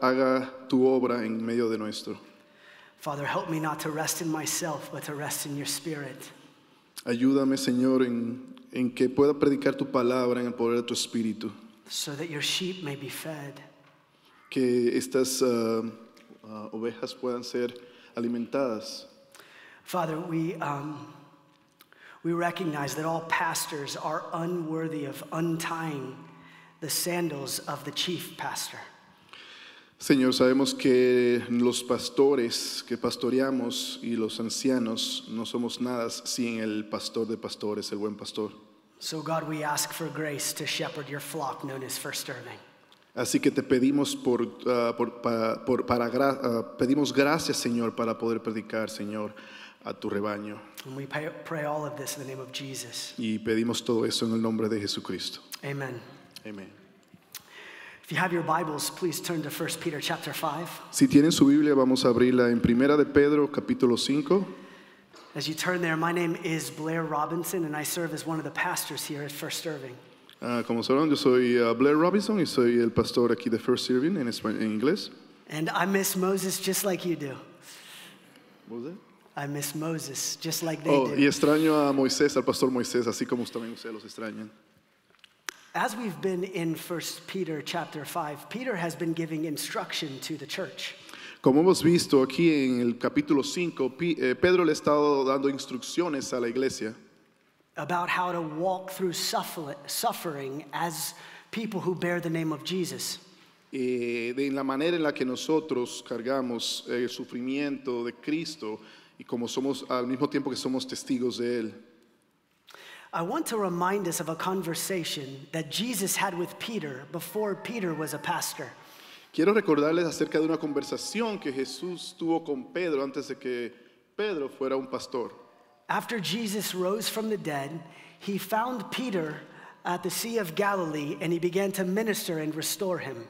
haga tu obra en medio de nuestro. Father, help me not to rest in myself, but to rest in your spirit. Ayúdame, Señor, en, en que pueda predicar tu palabra en el poder de tu espíritu. so that your sheep may be fed. Que estas ah, ah, ovejas puedan ser alimentadas. Father, we, um, we recognize that all pastors are unworthy of untying the sandals of the chief pastor. Señor, sabemos que los pastores que pastoreamos y los ancianos no somos nada sin el pastor de pastores, el buen pastor. So, God, we ask for grace to shepherd your flock known as First Irving. Así que te pedimos por, ah, por- pa- por- para gra- ah, pedimos gracias, Señor, para poder predicar, Señor, a tu rebaño. And we pray, pray all of this in the name of Jesus. Y pedimos todo eso en el nombre de Jesucristo. Amen. Amén. Si tienen su Biblia, vamos a abrirla en Primera de Pedro, capítulo 5. As you turn there, my name is Blair Robinson, and I serve as one of the pastors here at First Irving. Ah, como sabrán, yo soy ah, Blair Robinson y soy el pastor aquí de First Serving en, espa- en inglés. And I miss Moses just like you do. I miss Moses just like they Oh, do. y extraño a Moisés, al pastor Moisés, así como también ustedes los extrañan. As we've been in 1 Peter chapter 5, Peter has been giving instruction to the church. Como hemos visto aquí en el capítulo 5, eh, Pedro le ha estado dando instrucciones a la iglesia about how to walk through suffering as people who bear the name of Jesus. eh, de la manera en la que nosotros cargamos el sufrimiento de Cristo y como somos al mismo tiempo que somos testigos de Él. I want to remind us of a conversation that Jesus had with Peter before Peter was a pastor. Quiero recordarles acerca de una conversación que Jesús tuvo con Pedro antes de que Pedro fuera un pastor. After Jesus rose from the dead, he found Peter at the Sea of Galilee and he began to minister and restore him.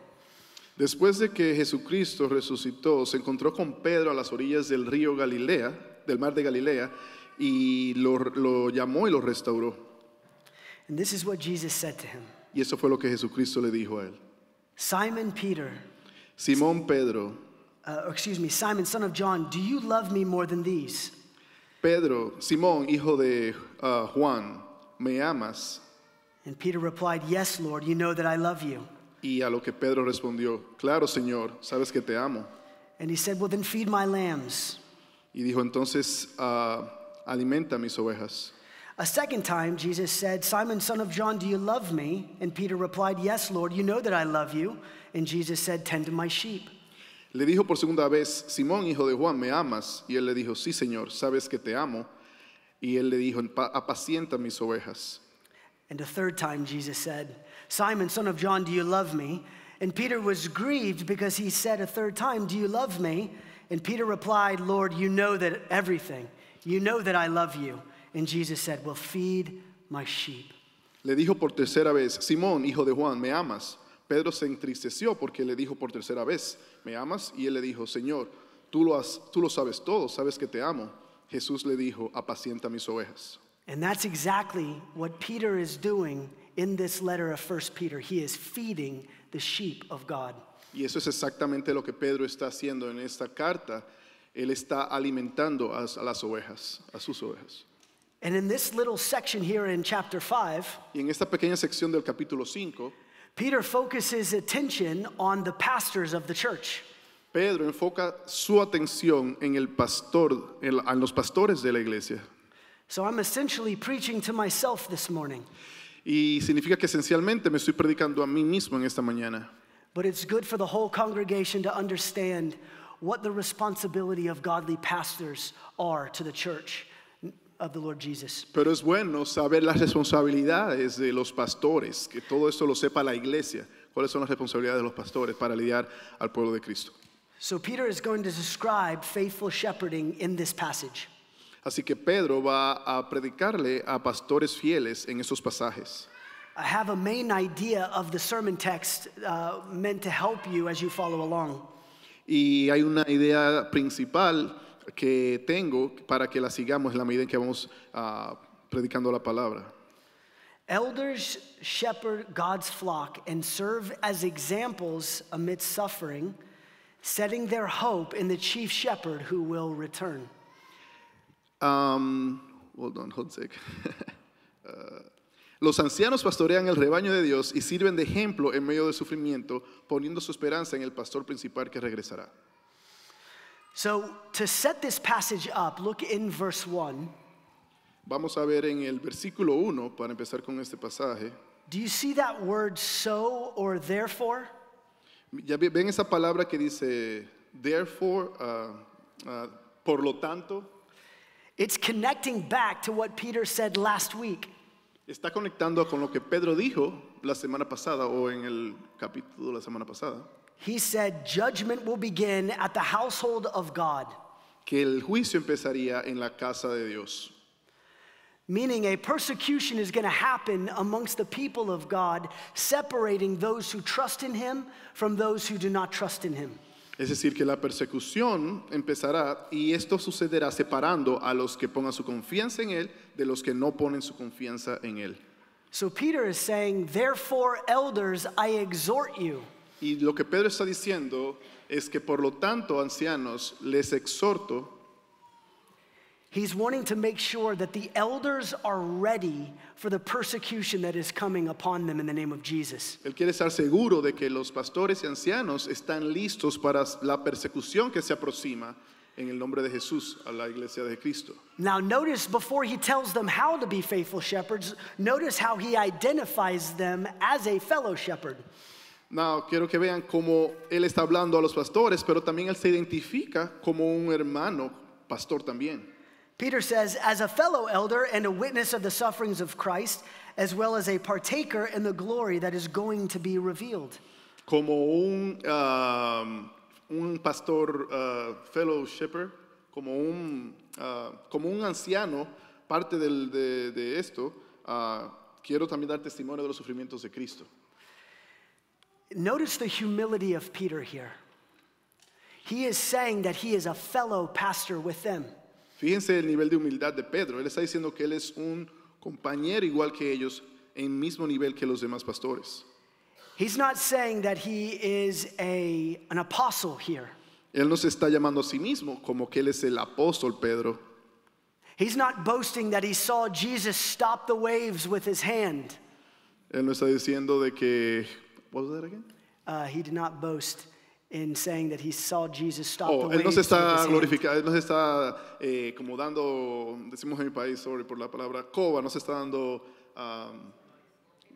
Después de que Jesucristo resucitó, se encontró con Pedro a las orillas del río Galilea, del mar de Galilea, y lo, lo llamó y lo restauró. And this is what Jesus said to him Y eso fue lo que Jesucristo le dijo a él. Simon Peter, Simón Pedro, uh, or excuse me, Simon, son of John, do you love me more than these? Pedro, Simón, hijo de ah, Juan, ¿me amas? And Peter replied, Yes, Lord, you know that I love you. Y a lo que Pedro respondió, claro Señor, sabes que te amo. And he said, Well, then feed my lambs. Y dijo entonces, ah, alimenta mis ovejas. A second time, Jesus said, Simon, son of John, do you love me? And Peter replied, Yes, Lord, you know that I love you. And Jesus said, Tend to my sheep. Le dijo por segunda vez, Simón, hijo de Juan, ¿me amas? Y él le dijo, sí Señor, sabes que te amo. Y él le dijo, apacienta mis ovejas. And a third time, Jesus said, Simon, son of John, do you love me? And Peter was grieved because he said a third time, Do you love me? And Peter replied, Lord, you know that everything. You know that I love you. And Jesus said, Well, feed my sheep. Le dijo por tercera vez, Simón, hijo de Juan, ¿me amas? Pedro se entristeció porque le dijo por tercera vez, ¿me amas? Y él le dijo, Señor, tú lo, has- tú lo sabes todo, sabes que te amo. Jesús le dijo, apacienta mis ovejas. And that's exactly what Peter is doing in this letter of 1 Peter. He is feeding the sheep of God. Y eso es exactamente lo que Pedro está haciendo en esta carta. Él está alimentando a, a las ovejas, a sus ovejas. And in this little section here in chapter 5, Y en esta pequeña sección del capítulo 5, Peter focuses attention on the pastors of the church. Pedro enfoca su atención en el pastor, en, la- en los pastores de la iglesia. So I'm essentially preaching to myself this morning, Y significa que esencialmente me estoy predicando a mí mismo en esta mañana. but it's good for the whole congregation to understand what the responsibility of godly pastors are to the church of the Lord Jesus. Pero es bueno saber las responsabilidades de los pastores, que todo esto lo sepa la iglesia. ¿Cuáles son las responsabilidades de los pastores para lidiar al pueblo de Cristo? So Peter is going to describe faithful shepherding in this passage. Así que Pedro va a predicarle a pastores fieles en esos pasajes. I have a main idea of the sermon text uh, meant to help you as you follow along. Y hay una idea principal que tengo para que la sigamos en la medida en que vamos ah, predicando la palabra. Elders shepherd God's flock and serve as examples amidst suffering, setting their hope in the chief shepherd who will return. Um, hold on, hold sec. Uh, los ancianos pastorean el rebaño de Dios y sirven de ejemplo en medio del sufrimiento, poniendo su esperanza en el pastor principal que regresará. So, to set this passage up, look in verse 1. Vamos a ver en el versículo 1, para empezar con este pasaje. Do you see that word so or therefore? Ya ven esa palabra que dice, therefore, uh, uh, por lo tanto, It's connecting back to what Peter said last week. Está conectando con lo que Pedro dijo la semana pasada o en el capítulo de la semana pasada, He said, Judgment will begin at the household of God, que el juicio empezaría en la casa de Dios. meaning a persecution is going to happen amongst the people of God, separating those who trust in Him from those who do not trust in Him. Es decir, que la persecución empezará y esto sucederá separando a los que pongan su confianza en Él de los que no ponen su confianza en Él. So Peter is saying, Therefore, elders, I exhort you. Y lo que Pedro está diciendo es que por lo tanto, ancianos, les exhorto, He's wanting to make sure that the elders are ready for the persecution that is coming upon them in the name of Jesus. él quiere estar seguro de que los pastores y ancianos están listos para la persecución que se aproxima en el nombre de Jesús a la iglesia de Cristo. Now, notice before he tells them how to be faithful shepherds, notice how he identifies them as a fellow shepherd. Now, quiero que vean cómo él está hablando a los pastores, pero también él se identifica como un hermano pastor también. Peter says, as a fellow elder and a witness of the sufferings of Christ, as well as a partaker in the glory that is going to be revealed. como un, um, un pastor uh, fellow shepherd, como un, uh, como un anciano, parte del- de, de esto, uh, quiero también dar testimonio de los sufrimientos de Cristo. Notice the humility of Peter here. He is saying that he is a fellow pastor with them. Fíjense el nivel de humildad de Pedro. Él está diciendo que él es un compañero igual que ellos, en mismo nivel que los demás pastores. He's not saying that he is a, an apostle here. Él no se está llamando a sí mismo como que él es el apóstol Pedro. He's not boasting that he saw Jesus stop the waves with his hand. Él no está diciendo de que... What was that again? Uh, he did not boast in saying that he saw Jesus stop Oh, the él no waves se está glorificando, él no se está eh, como dando, decimos en mi país, sorry por la palabra coba, no se está dando um,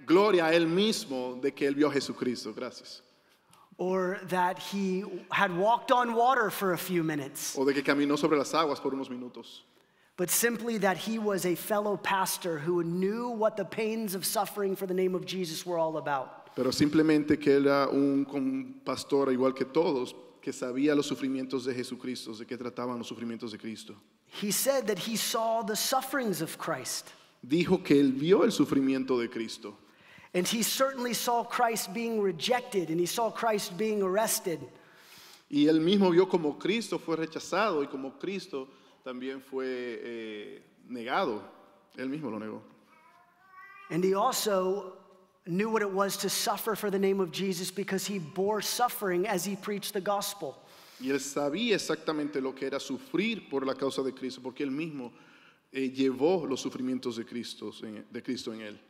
gloria a él mismo de que él vio a Jesucristo, gracias. Or that he had walked on water for a few minutes, O de que caminó sobre las aguas por unos minutos, but simply that he was a fellow pastor who knew what the pains of suffering for the name of Jesus were all about. pero simplemente que era un pastor igual que todos, que sabía los sufrimientos de Jesucristo, de qué trataban los sufrimientos de Cristo. He said that he saw the sufferings of Christ, Dijo que él vio el sufrimiento de Cristo. And he certainly saw Christ being rejected, and he saw Christ being arrested. Y él mismo vio como Cristo fue rechazado y como Cristo también fue eh, negado. Él mismo lo negó. And he also knew what it was to suffer for the name of Jesus because he bore suffering as he preached the gospel. Y él sabía exactamente lo que era sufrir por la causa de Cristo, porque él mismo eh, llevó los sufrimientos de Cristo, en- de Cristo en él.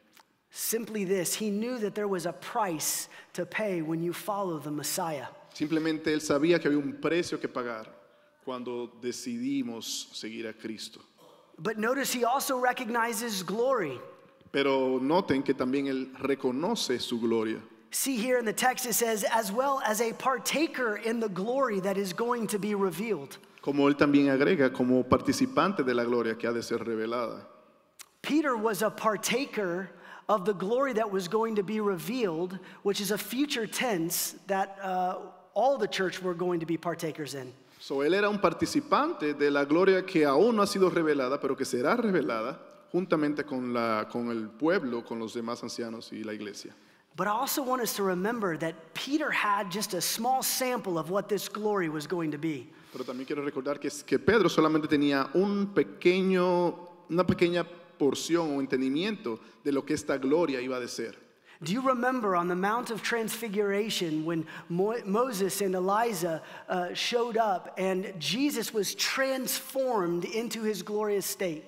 Simply this, he knew that there was a price to pay when you follow the Messiah. Simplemente él sabía que había un precio que pagar cuando decidimos seguir a Cristo. But notice he also recognizes glory. Pero noten que también él reconoce su gloria. See here in the text it says, as well as a partaker in the glory that is going to be revealed. Como él también agrega, como participante de la gloria que ha de ser revelada. Peter was a partaker of the glory that was going to be revealed, which is a future tense that uh, all the church were going to be partakers in. So, él era un participante de la gloria que aún no ha sido revelada, pero que será revelada juntamente con, la, con el pueblo, con los demás ancianos y la iglesia. But I also want us to remember that Peter had just a small sample of what this glory was going to be. Pero también quiero recordar que, que Pedro solamente tenía un pequeño, una pequeña porción o entendimiento de lo que esta gloria iba a ser. Do you remember on the Mount of Transfiguration when Mo- Moses and Elijah uh, showed up and Jesus was transformed into his glorious state?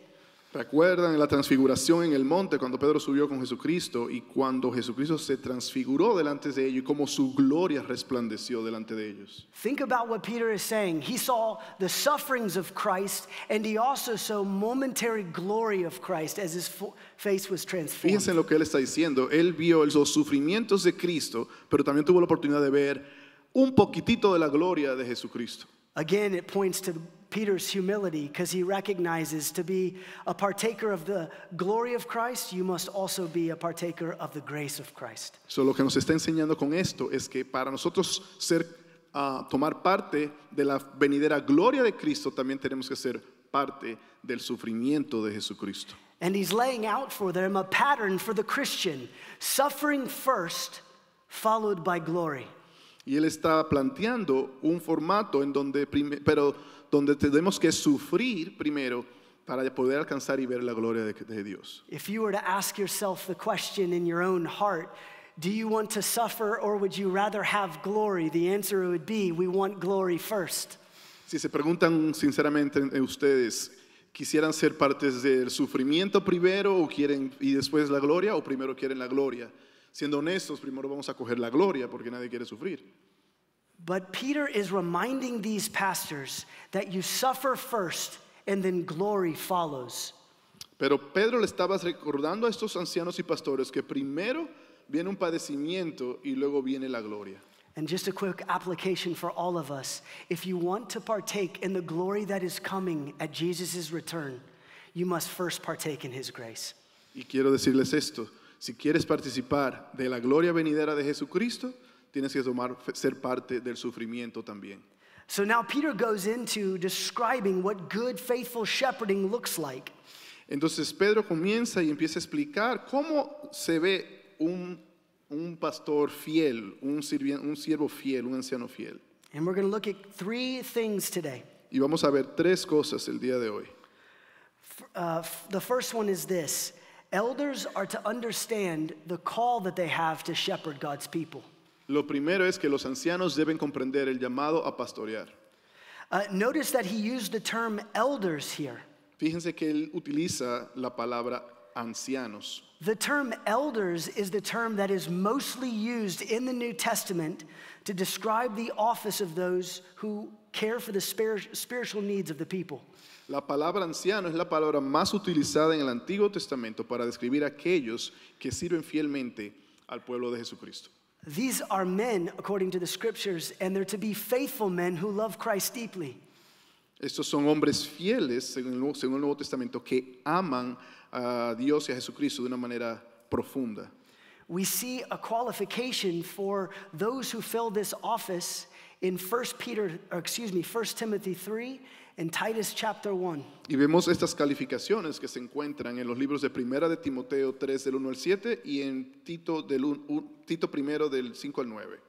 ¿Recuerdan la transfiguración en el monte cuando Pedro subió con Jesucristo y cuando Jesucristo se transfiguró delante de ellos y cómo su gloria resplandeció delante de ellos? Think about what Peter is saying. He saw the sufferings of Christ and he also saw momentary glory of Christ as his face was transformed. Fíjense en lo que él está diciendo. Él vio los sufrimientos de Cristo, pero también tuvo la oportunidad de ver un poquitito de la gloria de Jesucristo. Again, it points to Peter's humility because he recognizes to be a partaker of the glory of Christ, you must also be a partaker of the grace of Christ. So, lo que nos está enseñando con esto es que para nosotros ser, ah, tomar parte de la venidera gloria de Cristo, también tenemos que ser parte del sufrimiento de Jesucristo. And he's laying out for them a pattern for the Christian suffering first, followed by glory. Y él está planteando un formato en donde, pero donde tenemos que sufrir primero para poder alcanzar y ver la gloria de, de Dios. If you were to ask yourself the question in your own heart, do you want to suffer or would you rather have glory? The answer would be we want glory first. Si se preguntan sinceramente en ustedes, ¿quisieran ser partes del sufrimiento primero o quieren y después la gloria o primero quieren la gloria? Siendo honestos, primero vamos a coger la gloria porque nadie quiere sufrir. But Peter is reminding these pastors that you suffer first and then glory follows. Pero Pedro le estaba recordando a estos ancianos y pastores que primero viene un padecimiento y luego viene la gloria. And just a quick application for all of us. If you want to partake in the glory that is coming at Jesus' return, you must first partake in his grace. Y quiero decirles esto, si quieres participar de la gloria venidera de Jesucristo, tienes que tomar, ser parte del sufrimiento también. So now Peter goes into describing what good, faithful shepherding looks like. Entonces Pedro comienza y empieza a explicar cómo se ve un, un pastor fiel, un, sirvien- un siervo fiel, un anciano fiel. And we're going to look at three things today. Y vamos a ver tres cosas el día de hoy. Uh, the first one is this elders are to understand the call that they have to shepherd God's people. Lo primero es que los ancianos deben comprender el llamado a pastorear. Uh, notice that he used the term elders here. Fíjense que él utiliza la palabra ancianos. The term elders is the term that is mostly used in the New Testament to describe the office of those who care for the spir- spiritual needs of the people. La palabra anciano es la palabra más utilizada en el Antiguo Testamento para describir a aquellos que sirven fielmente al pueblo de Jesucristo. These are men, according to the scriptures, and they're to be faithful men who love Christ deeply. Estos son hombres fieles, según el, Nuevo- según el Nuevo Testamento, que aman a Dios y a Jesucristo de una manera profunda. We see a qualification for those who fill this office in 1 Peter, or excuse me, 1 Timothy 3 and Titus chapter 1. Y vemos estas calificaciones que se encuentran en los libros de Primera de Timoteo 3 del 1 al 7 y en Tito, del un- un- Tito primero del 5 al 9.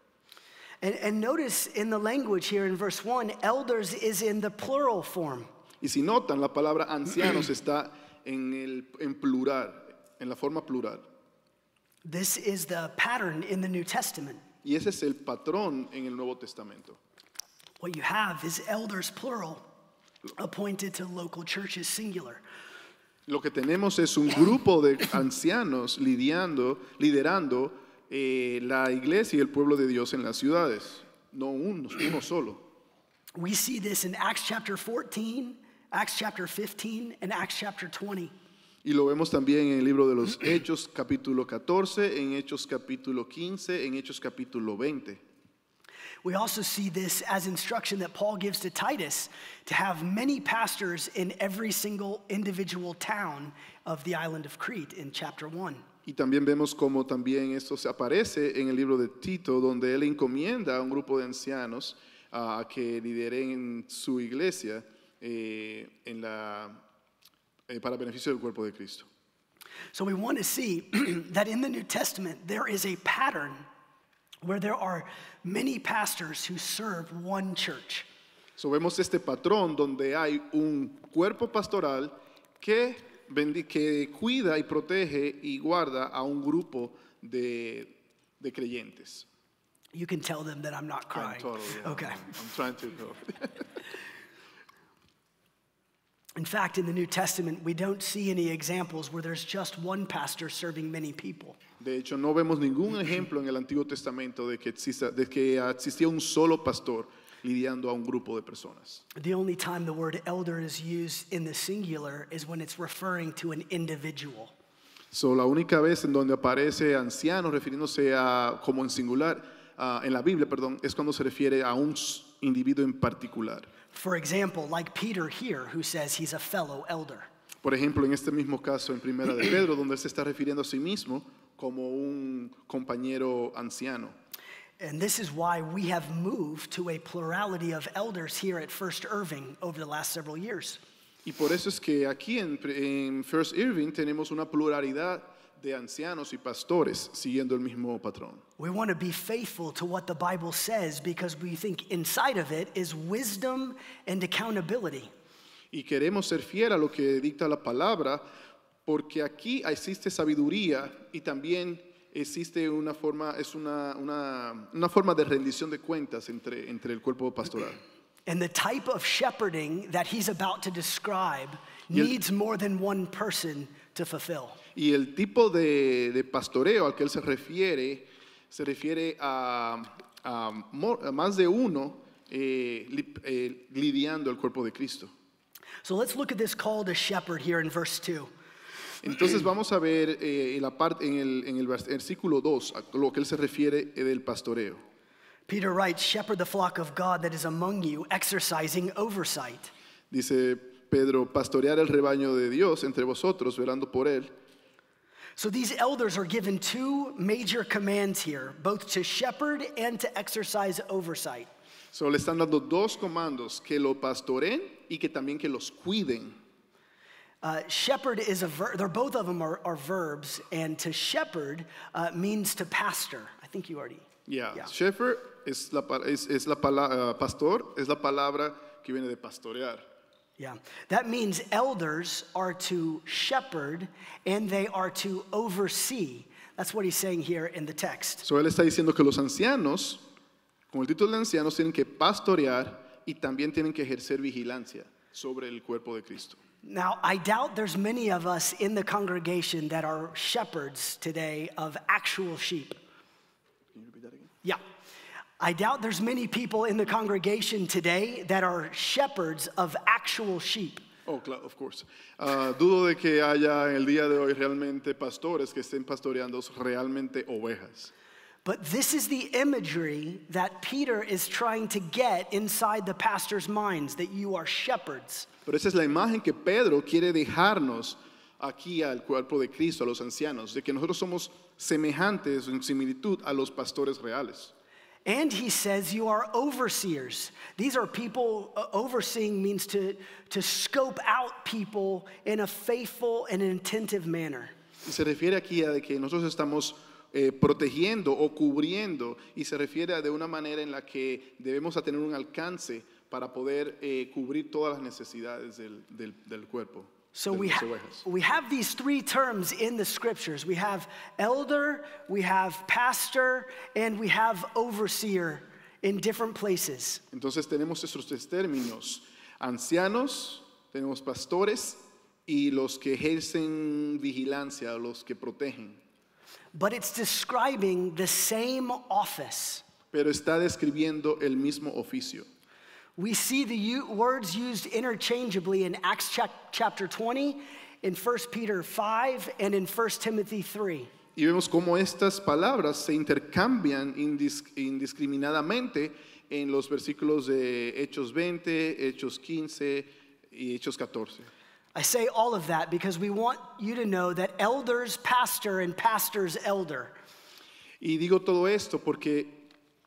And, and notice in the language here in verse 1, elders is in the plural form. Y si notan, la palabra ancianos está en, el, en plural, en la forma plural. This is the pattern in the New Testament. Y ese es el patrón en el Nuevo Testamento. What you have is elders plural appointed to local churches singular. Lo que tenemos es un grupo de ancianos lidiando, liderando eh, la iglesia y el pueblo de Dios en las ciudades, no uno, uno solo. We see this in Acts chapter 14, Acts chapter 15, and Acts chapter 20. Y lo vemos también en el libro de los Hechos capítulo 14, en Hechos capítulo 15, en Hechos capítulo 20. We also see this as instruction that Paul gives to Titus to have many pastors in every single individual town of the island of Crete in chapter 1. Y también vemos cómo también esto se aparece en el libro de Tito, donde él encomienda a un grupo de ancianos a que lideren su iglesia eh, en la, eh, para beneficio del cuerpo de Cristo. So we want to see that in the New Testament there is a pattern where there are many pastors who serve one church. So vemos este patrón donde hay un cuerpo pastoral que que cuida y protege y guarda a un grupo de, de creyentes. You can tell them that I'm not I'm crying. totally, yeah, Okay. I'm, I'm trying to go. In fact, in the New Testament, we don't see any examples where there's just one pastor serving many people. De hecho, no vemos ningún ejemplo en el Antiguo Testamento de que, exista, de que existía un solo pastor lidiando a un grupo de personas. The only time the word elder is used in the singular is when it's referring to an individual. So, la única vez en donde aparece anciano refiriéndose a como en singular ah, en la Biblia, perdón, es cuando se refiere a un individuo en particular. For example, like Peter here, who says he's a fellow elder. Por ejemplo, en este mismo caso en Primera de Pedro, donde él se está refiriendo a sí mismo como un compañero anciano. And this is why we have moved to a plurality of elders here at First Irving over the last several years. Y por eso es que aquí en, en First Irving tenemos una pluralidad de ancianos y pastores siguiendo el mismo patrón. We want to be faithful to what the Bible says because we think inside of it is wisdom and accountability. Y queremos ser fiel a lo que dicta la palabra, porque aquí existe sabiduría y también existe una forma, es una, una, una forma de rendición de cuentas entre, entre el cuerpo pastoral. And the type of shepherding that he's about to describe el- needs more than one person to fulfill. Y el tipo de, de pastoreo al que él se refiere, se refiere a, a mo- a más de uno eh, li- eh, lidiando el cuerpo de Cristo. So let's look at this call to shepherd here in verse 2. Entonces vamos a ver eh, en, la parte, en, el, en el vers- versículo 2 a lo que él se refiere eh, del pastoreo. Peter writes, Shepherd the flock of God that is among you, exercising oversight. Dice Pedro, pastorear el rebaño de Dios entre vosotros, velando por él. So these elders are given two major commands here, both to shepherd and to exercise oversight. So, le están dando dos comandos, que lo pastoreen y que también que los cuiden. Uh, shepherd is a verb, they're both of them are, are verbs, and to shepherd uh, means to pastor. I think you already. Yeah. Yeah. Shepherd es la, pa- es, es la palabra, pastor es la palabra que viene de pastorear. Yeah. That means elders are to shepherd and they are to oversee. That's what he's saying here in the text. So, él está diciendo que los ancianos, con el título de ancianos, tienen que pastorear y también tienen que ejercer vigilancia sobre el cuerpo de Cristo. Now, I doubt there's many of us in the congregation that are shepherds today of actual sheep. Yeah. I doubt there's many people in the congregation today that are shepherds of actual sheep. Oh, claro, of course. Ah, dudo de que haya en el día de hoy realmente pastores que estén pastoreando realmente ovejas. But this is the imagery that Peter is trying to get inside the pastor's minds that you are shepherds. Pero esa es la imagen que Pedro quiere dejarnos aquí al cuerpo de Cristo, a los ancianos, de que nosotros somos semejantes en similitud a los pastores reales. And he says you are overseers. These are people, uh, overseeing means to, to scope out people in a faithful and attentive manner. Y se refiere aquí a de que nosotros estamos eh, protegiendo o cubriendo y se refiere a de una manera en la que debemos a tener un alcance para poder eh, cubrir todas las necesidades del, del- del cuerpo. So we, ha- have these three terms in the scriptures we have elder, we have pastor, and we have overseer in different places. Entonces tenemos estos tres términos, ancianos, tenemos pastores y los que ejercen vigilancia, los que protegen. But it's describing the same office. Pero está describiendo el mismo oficio. We see the u- words used interchangeably in Acts chap- chapter 20, in 1 Peter 5, and in 1 Timothy 3. Y vemos cómo estas palabras se intercambian indis- indiscriminadamente en los versículos de Hechos 20, Hechos 15 y Hechos 14. I say all of that because we want you to know that elders pastor and pastors elder. Y digo todo esto porque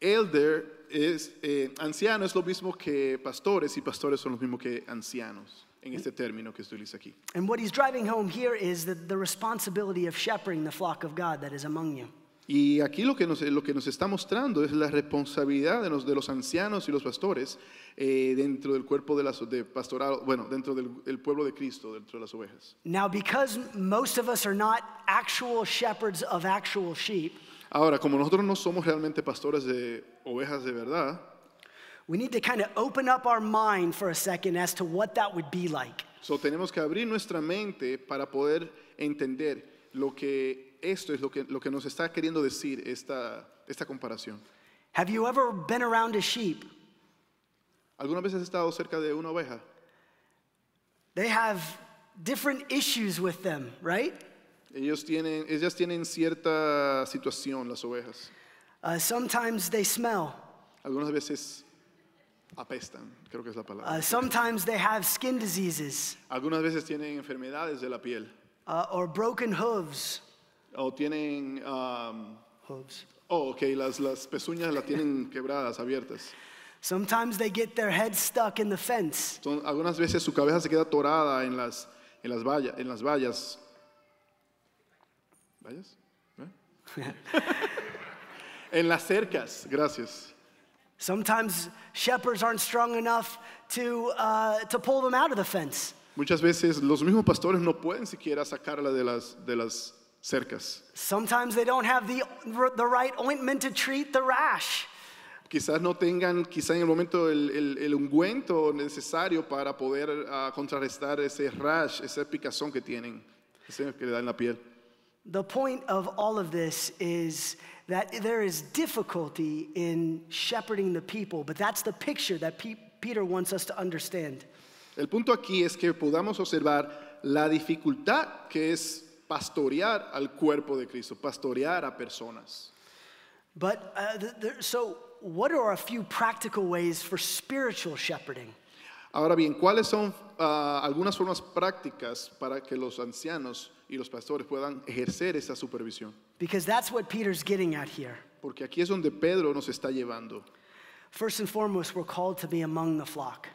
elder es eh, anciano es lo mismo que pastores y pastores son lo mismo que ancianos en este término que utiliza aquí. And what he's driving home here is that the responsibility of shepherding the flock of God that is among you. Y aquí lo que nos, lo que nos está mostrando es la responsabilidad de los, de los ancianos y los pastores eh, dentro del cuerpo de, las, de pastoral, bueno, dentro del el pueblo de Cristo, dentro de las ovejas. Now, because most of us are not actual shepherds of actual sheep, Ahora, como nosotros no somos realmente pastores de ovejas de verdad, we need to kind of open up our mind for a second as to what that would be like. so tenemos que abrir nuestra mente para poder entender lo que esto es lo que, lo que nos está queriendo decir esta, esta comparación. Have you ever been around a sheep? ¿Alguna vez has estado cerca de una oveja? They have different issues with them, right? Ellos tienen, ellas tienen cierta situación, las ovejas. Uh, sometimes they smell. Algunas veces apestan, creo que es la palabra. Uh, sometimes they have skin diseases Algunas veces tienen enfermedades de la piel uh, or broken hooves. O tienen, um, Hooves. oh, ok, las, las pezuñas las tienen quebradas, abiertas. Sometimes they get their head stuck in the fence. Son- algunas veces su cabeza se queda atorada en las, en las, vallas, en las vallas. ¿Vallas? ¿Eh? en las cercas, gracias. Sometimes shepherds aren't strong enough to, uh, to pull them out of the fence. Muchas veces los mismos pastores no pueden siquiera sacarla de las, de las cercas. Sometimes they don't have the, the right ointment to treat the rash. Quizás no tengan, quizás en el momento, el, el- el ungüento necesario para poder ah, contrarrestar ese rash, esa picazón que tienen, ese que le da en la piel. The point of all of this is that there is difficulty in shepherding the people, but that's the picture that Pe- Peter wants us to understand. El punto aquí es que podamos observar la dificultad que es pastorear al cuerpo de Cristo, pastorear a personas. But uh, th- so, what are a few practical ways for spiritual shepherding? Ahora bien, ¿cuáles son ah, algunas formas prácticas para que los ancianos y los pastores puedan ejercer esa supervisión? Because that's what Peter's getting at here. Porque aquí es donde Pedro nos está llevando. First and foremost, we're called to be among the flock.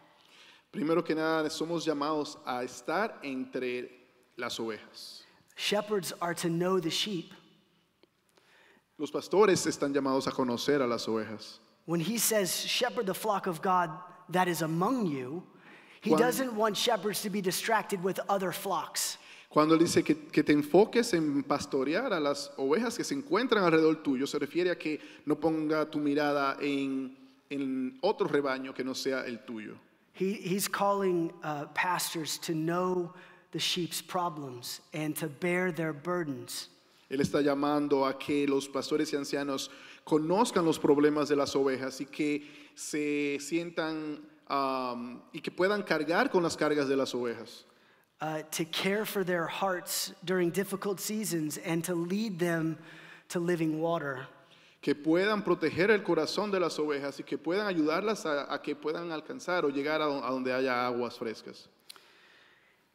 Primero que nada, somos llamados a estar entre las ovejas. Shepherds are to know the sheep. Los pastores están llamados a conocer a las ovejas. When he says, shepherd the flock of God that is among you, he Cuan- doesn't want shepherds to be distracted with other flocks. Cuando él dice que, que te enfoques en pastorear a las ovejas que se encuentran alrededor tuyo, se refiere a que no ponga tu mirada en, en otro rebaño que no sea el tuyo. He, he's calling uh, pastors to know the sheep's problems and to bear their burdens. Él está llamando a que los pastores y ancianos conozcan los problemas de las ovejas y que se sientan am, y que puedan cargar con las cargas de las ovejas. uh, to care for their hearts during difficult seasons and to lead them to living water. que puedan proteger el corazón de las ovejas y que puedan ayudarlas a, a que puedan alcanzar o llegar a, a donde haya aguas frescas.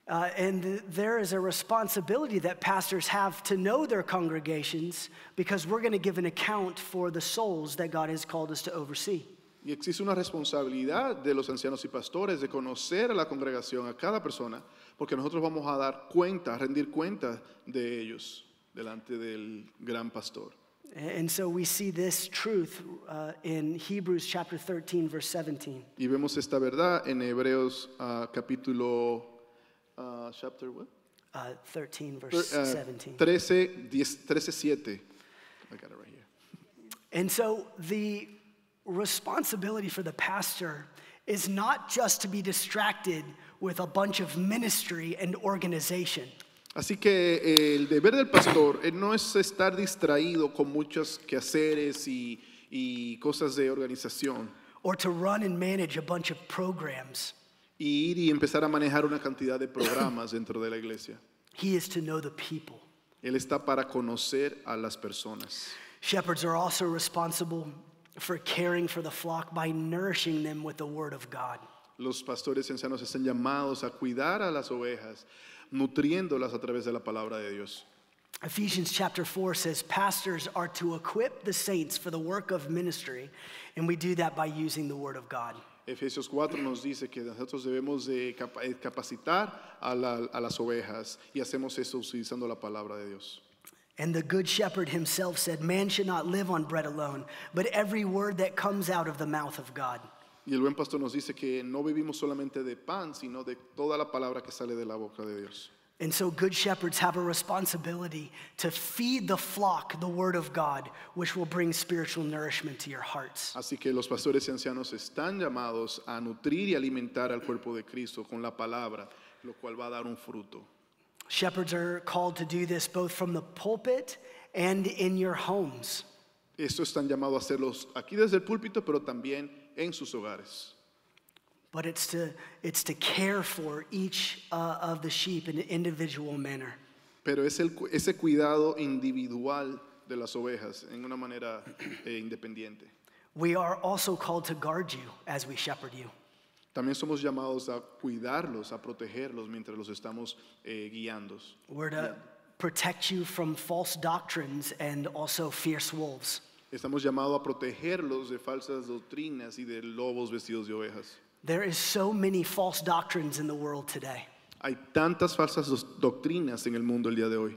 Uh, and there is a responsibility that pastors have to know their congregations because we're going to give an account for the souls that God has called us to oversee. Y existe una responsabilidad de los ancianos y pastores de conocer a la congregación, a cada persona, porque nosotros vamos a dar cuenta, a rendir cuenta de ellos delante del gran pastor. And so we see this truth uh, in Hebrews chapter 13, verse 17. Y vemos esta verdad en Hebreos ah, capítulo ah, chapter what? Uh, 13, verse Ah, 17. 13, 10, 13, 7. I got it right here. And so the responsibility for the pastor is not just to be distracted with a bunch of ministry and organization. Así que eh, el deber del pastor eh, no es estar distraído con muchos quehaceres y, y cosas de organización, or to run and manage a bunch of programs. Y ir y empezar a manejar una cantidad de programas dentro de la iglesia. He is to know the people. Él está para conocer a las personas. Shepherds are also responsible for caring for the flock by nourishing them with the word of God. Los pastores ancianos están llamados a cuidar a las ovejas, nutriéndolas a través de la palabra de Dios. Ephesians chapter 4 says pastors are to equip the saints for the work of ministry, and we do that by using the word of God. Efesios 4 nos dice que nosotros debemos de eh, capacitar a, la- a las ovejas y hacemos eso utilizando la palabra de Dios. And the good shepherd himself said, Man should not live on bread alone, but every word that comes out of the mouth of God. Y el buen pastor nos dice que no vivimos solamente de pan, sino de toda la palabra que sale de la boca de Dios. And so, good shepherds have a responsibility to feed the flock the word of God, which will bring spiritual nourishment to your hearts. Así que los pastores y ancianos están llamados a nutrir y alimentar al cuerpo de Cristo con la palabra, lo cual va a dar un fruto. Shepherds are called to do this both from the pulpit and in your homes. Esto están llamados a hacerlos aquí desde el púlpito, pero también en sus hogares. But it's to, it's to care for each uh, of the sheep in an individual manner. Pero es el, ese cuidado individual de las ovejas en una manera eh, independiente. We are also called to guard you as we shepherd you. También somos llamados a cuidarlos, a protegerlos mientras los estamos eh, guiando. We're to protect you from false doctrines and also fierce wolves. Estamos llamados a protegerlos de falsas doctrinas y de lobos vestidos de ovejas. There is so many false doctrines in the world today. Hay tantas falsas doctrinas en el mundo el día de hoy.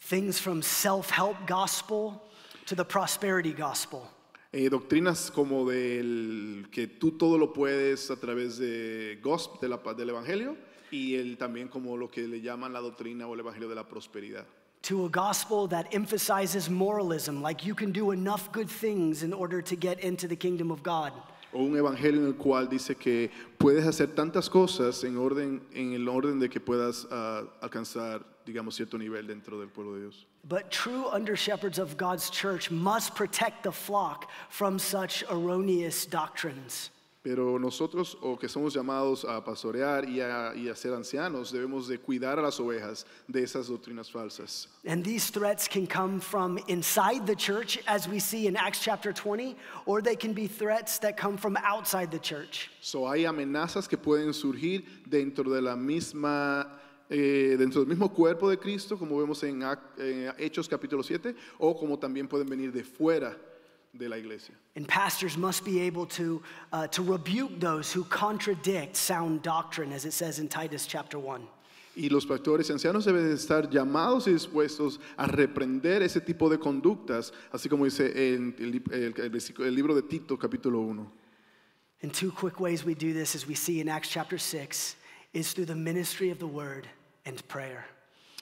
Things from self-help gospel to the prosperity gospel. Eh, doctrinas como del que tú todo lo puedes a través de gosp- de la del Evangelio y el, también como lo que le llaman la doctrina o el Evangelio de la prosperidad. To a gospel that emphasizes moralism, like you can do enough good things in order to get into the kingdom of God. O un evangelio en el cual dice que puedes hacer tantas cosas en, orden, en el orden de que puedas ah, alcanzar, digamos, cierto nivel dentro del pueblo de Dios. But true under shepherds of God's church must protect the flock from such erroneous doctrines. Pero nosotros, o que somos llamados a pastorear y a, y a ser ancianos, debemos de cuidar a las ovejas de esas doctrinas falsas. And these threats can come from inside the church, as we see in Acts chapter 20, or they can be threats that come from outside the church. So, hay amenazas que pueden surgir dentro de la misma, eh, dentro del mismo cuerpo de Cristo, como vemos en, en Hechos capítulo 7, o como también pueden venir de fuera de la iglesia. And pastors must be able to, uh, to rebuke those who contradict sound doctrine, as it says in Titus chapter 1. Y los pastores y ancianos deben de estar llamados y dispuestos a reprender ese tipo de conductas, así como dice en el, li- el- el versículo- el libro de Tito capítulo 1. And two quick ways we do this, as we see in Acts chapter 6, is through the ministry of the word and prayer.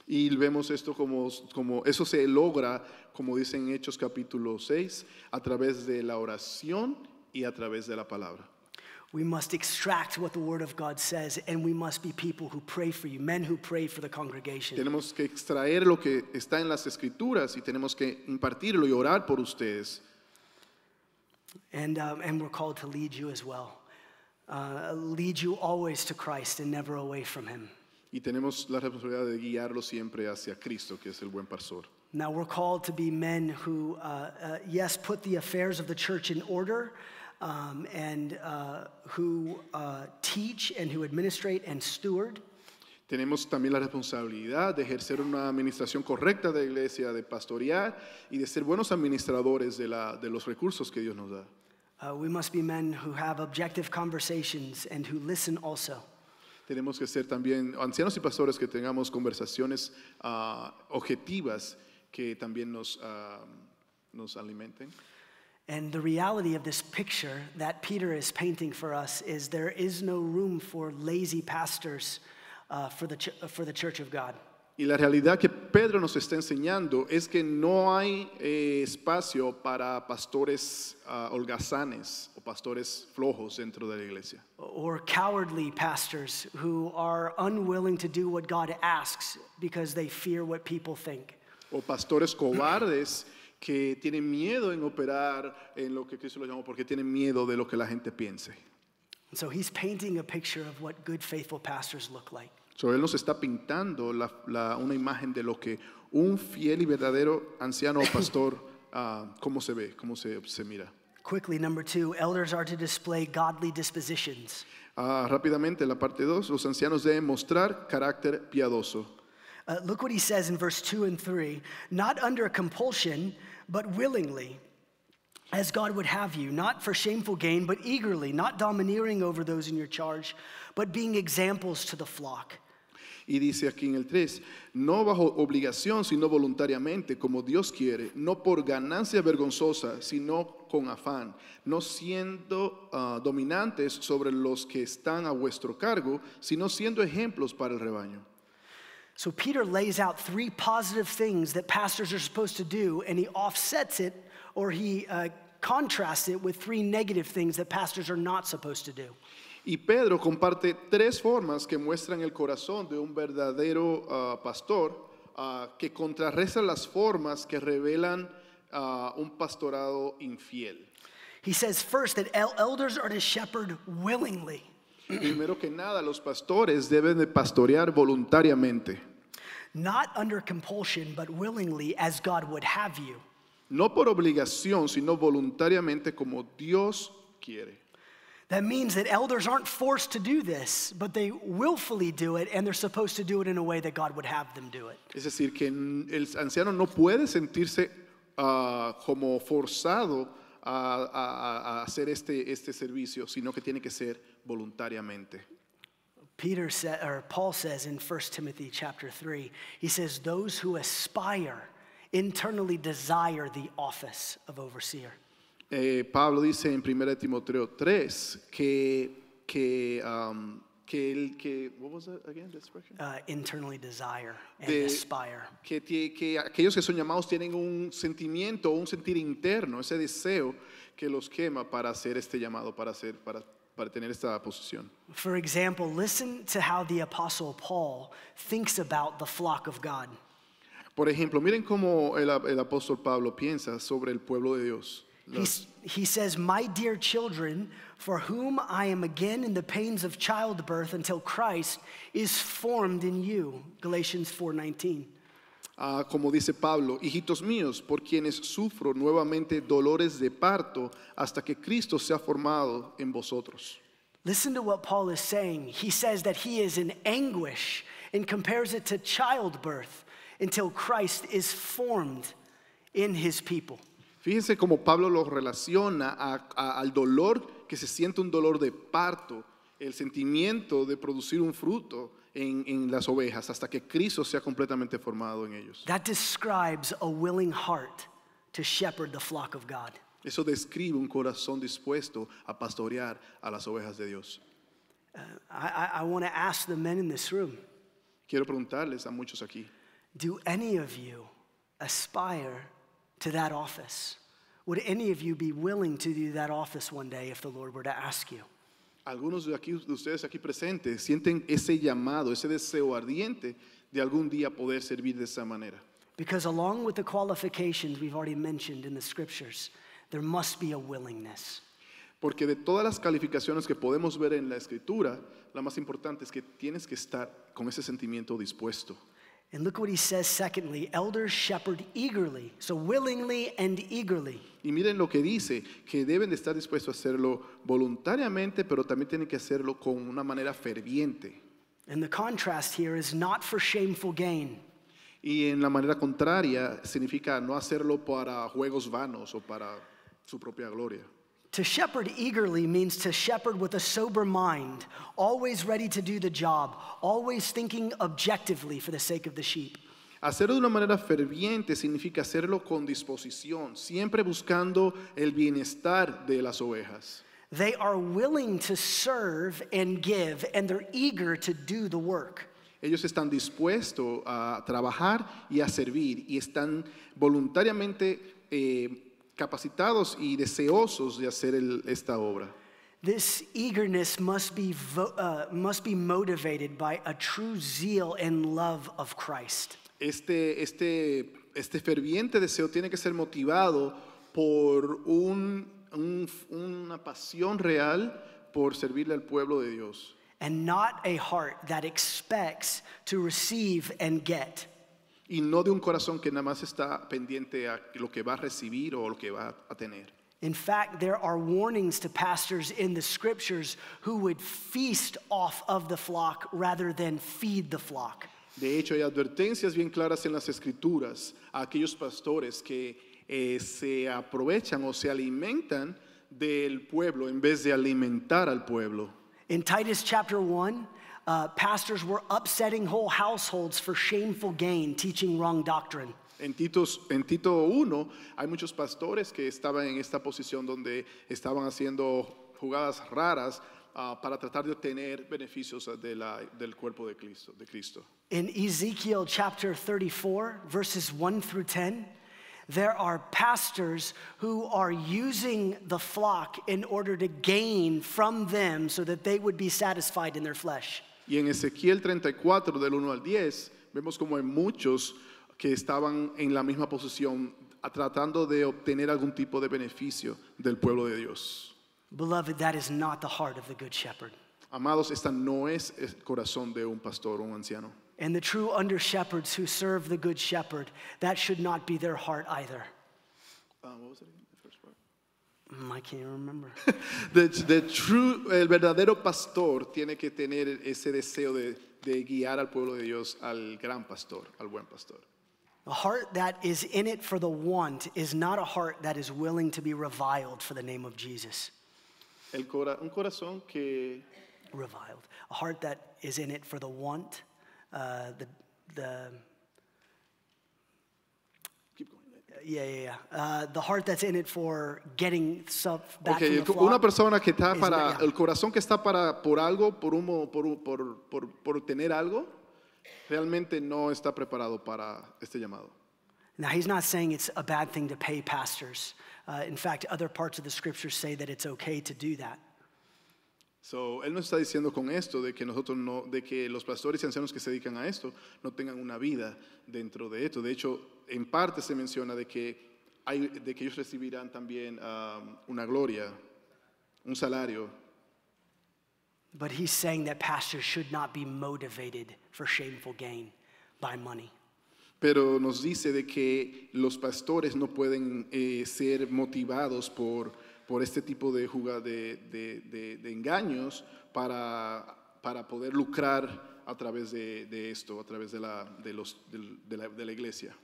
Y vemos esto como, como eso se logra, como dice en Hechos capítulo 6, a través de la oración y a través de la palabra. We must extract what the Word of God says, and we must be people who pray for you, men who pray for the congregation. Tenemos que extraer lo que está en las escrituras y tenemos que impartirlo y orar por ustedes. And, um, and we're called to lead you as well. Uh, lead you always to Christ and never away from Him. Y tenemos la responsabilidad de guiarlo siempre hacia Cristo, que es el buen pastor. Now, we're called to be men who, uh, uh, yes, put the affairs of the church in order, um, and uh, who uh, teach and who administrate and steward. Tenemos también la responsabilidad de ejercer una administración correcta de la iglesia, de pastorear y de ser buenos administradores de, la, de los recursos que Dios nos da. Uh, we must be men who have objective conversations and who listen also. Tenemos que ser también ancianos y pastores que tengamos conversaciones ah, objetivas que también nos, ah, nos alimenten. And the reality of this picture that Peter is painting for us is there is no room for lazy pastors uh, for, the ch- for the church of God. Y la realidad que Pedro nos está enseñando es que no hay eh, espacio para pastores ah, holgazanes o pastores flojos dentro de la iglesia. Or cowardly pastors who are unwilling to do what God asks because they fear what people think. O pastores cobardes que tienen miedo en operar en lo que Cristo lo llamó porque tienen miedo de lo que la gente piense. So he's painting a picture of what good, faithful pastors look like. So, él nos está pintando la- la- una imagen de lo que un fiel y verdadero anciano o pastor, ah, cómo se ve, cómo se, se mira. Quickly, number two, elders are to display godly dispositions. Ah, rápidamente, la parte 2, los ancianos deben mostrar carácter piadoso. Uh, look what he says in verse 2 and 3 not under compulsion, but willingly, as God would have you, not for shameful gain, but eagerly, not domineering over those in your charge, but being examples to the flock. Y dice aquí en el 3, no bajo obligación, sino voluntariamente, como Dios quiere, no por ganancia vergonzosa, sino con afán, no siendo ah, dominantes sobre los que están a vuestro cargo, sino siendo ejemplos para el rebaño. So Peter lays out three positive things that pastors are supposed to do, and he offsets it or he uh, contrasts it with three negative things that pastors are not supposed to do. Y Pedro comparte tres formas que muestran el corazón de un verdadero ah, pastor ah, que contrarrestan las formas que revelan ah, un pastorado infiel. He says first that elders are to shepherd willingly. Primero que nada, los pastores deben de pastorear voluntariamente, not under compulsion, but willingly as God would have you. no por obligación, sino voluntariamente como Dios quiere. That means that elders aren't forced to do this, but they willfully do it, and they're supposed to do it in a way that God would have them do it. Es decir, que el anciano no puede sentirse ah, como forzado a, a- a hacer este, este servicio, sino que tiene que ser voluntariamente. Peter said, or Paul says in 1 Timothy chapter 3, he says, Those who aspire internally desire the office of overseer. Eh, Pablo dice en 1 Timoteo 3 que, que, um, que que, what was that again, the expression? Uh, internally desire and De- aspire. que, que aquellos que son llamados tienen un sentimiento, un sentir interno, ese deseo que los quema para hacer este llamado, para, hacer, para, para tener esta posición. For example, listen to how the Apostle Paul thinks about the flock of God. Por ejemplo, miren cómo el, el apóstol Pablo piensa sobre el pueblo de Dios. He says, My dear children, for whom I am again in the pains of childbirth until Christ is formed in you. Galatians 4:19. Ah, como dice Pablo, hijitos míos, por quienes sufro nuevamente dolores de parto hasta que Cristo sea formado en vosotros. Listen to what Paul is saying. He says that he is in anguish and compares it to childbirth until Christ is formed in his people. Fíjense cómo Pablo lo relaciona a- a- al dolor que se siente un dolor de parto, el sentimiento de producir un fruto en, en las ovejas hasta que Cristo sea completamente formado en ellos. That describes a willing heart to shepherd the flock of God. Eso describe un corazón dispuesto a pastorear a las ovejas de Dios. I, I, I want to ask the men in this room Quiero preguntarles a muchos aquí, do any of you aspire to that office? Would any of you be willing to do that office one day if the Lord were to ask you? algunos de, aquí, de ustedes aquí presentes sienten ese llamado, ese deseo ardiente de algún día poder servir de esa manera. Because along with the qualifications we've already mentioned in the scriptures, there must be a willingness. Porque de todas las calificaciones que podemos ver en la escritura, la más importante es que tienes que estar con ese sentimiento dispuesto. And look what he says, secondly elders shepherd eagerly, so willingly and eagerly. Y miren lo que dice, que deben de estar dispuestos a hacerlo voluntariamente, pero también tienen que hacerlo con una manera ferviente. And the contrast here is not for shameful gain. Y en la manera contraria significa no hacerlo para juegos vanos o para su propia gloria. To shepherd eagerly means to shepherd with a sober mind, always ready to do the job, always thinking objectively for the sake of the sheep. Hacerlo de una manera ferviente significa hacerlo con disposición, siempre buscando el bienestar de las ovejas. They are willing to serve and give, and they're eager to do the work. Ellos están dispuestos a trabajar y a servir y están voluntariamente eh, capacitados y deseosos de hacer el- esta obra. This eagerness must be, uh, must be motivated by a true zeal and love of Christ. Este, este, este ferviente deseo tiene que ser motivado por un- un- una pasión real por servirle al pueblo de Dios. and not a heart that expects to receive and get. Y no de un corazón que nada más está pendiente a lo que va a recibir o lo que va a tener. In fact, there are warnings to pastors in the scriptures who would feast off of the flock rather than feed the flock. De hecho, hay advertencias bien claras en las escrituras a aquellos pastores que eh, se aprovechan o se alimentan del pueblo en vez de alimentar al pueblo. In Titus chapter 1, uh, pastors were upsetting whole households for shameful gain, teaching wrong doctrine. En, Titos- en Tito 1 hay muchos pastores que estaban en esta posición donde estaban haciendo jugadas raras ah, para tratar de obtener beneficios de la- del cuerpo de Cristo, de Cristo. In Ezekiel chapter 34, verses 1 through 10, there are pastors who are using the flock in order to gain from them so that they would be satisfied in their flesh. Y en Ezequiel 34, del 1 al 10, vemos como hay muchos que estaban en la misma posición tratando de obtener algún tipo de beneficio del pueblo de Dios. Beloved, that is not the heart of the Good Shepherd. Amados, esta no es el corazón de un pastor o un anciano. And the true under shepherds who serve the Good Shepherd, that should not be their heart either. Mm, I can't remember. The, the true, el verdadero pastor tiene que tener ese deseo de, de guiar al pueblo de Dios al gran pastor, al buen pastor. A heart that is in it for the want is not a heart that is willing to be reviled for the name of Jesus. El cora- un corazón que, Reviled. A heart that is in it for the want, uh, the, the, keep going. Yeah, yeah, yeah. Uh, the heart that's in it for getting stuff back Ok, from the una persona que está para, yeah. el corazón que está para, por algo, por, un, mo- por, por, por, por tener algo, realmente no está preparado para este llamado. Now, he's not saying it's a bad thing to pay pastors. Uh, in fact, other parts of the scriptures say that it's okay to do that. So, él no está diciendo con esto de que nosotros no, de que los pastores y ancianos que se dedican a esto no tengan una vida dentro de esto. De hecho, en parte se menciona de que, hay, de que ellos recibirán también um, una gloria, un salario. But he's saying that pastors should not be motivated for shameful gain by money. Pero nos dice de que los pastores no pueden eh, ser motivados por, por este tipo de, juga- de, de- de- engaños para, para poder lucrar a través de, esto, a través de la, de los, la- la iglesia.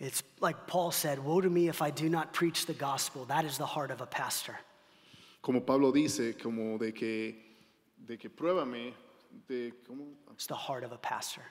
It's like Paul said Woe to me if I do not preach the gospel. That is the heart of a pastor. Como Pablo dice, como de que, de que pruébame, de, ¿cómo? It's the heart of a pastor.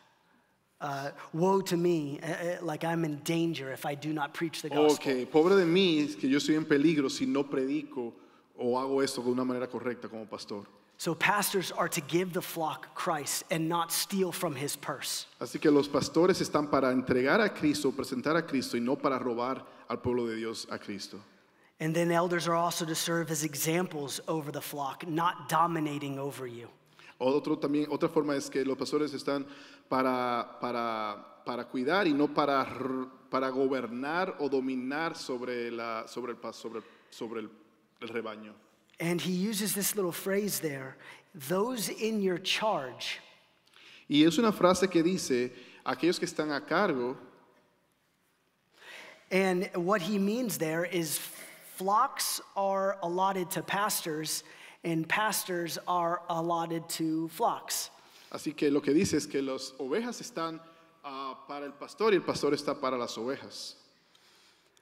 Uh, woe to me, uh, uh, like I'm in danger if I do not preach the gospel. Ok, pobre de mí, es que yo estoy en peligro si no predico o hago esto de una manera correcta como pastor. So, pastors are to give the flock Christ and not steal from his purse. Así que los pastores están para entregar a Cristo, presentar a Cristo y no para robar al pueblo de Dios a Cristo. And then elders are also to serve as examples over the flock, not dominating over you. Otro también, otra forma es que los pastores están para, para, para cuidar y no para, para gobernar o dominar sobre, la, sobre, el, sobre, sobre el, el rebaño. And he uses this little phrase there those in your charge. Y es una frase que dice, aquellos que están a cargo, And what he means there is flocks are allotted to pastors, and pastors are allotted to flocks. Así que lo que dice es que las ovejas están ah, para el pastor y el pastor está para las ovejas.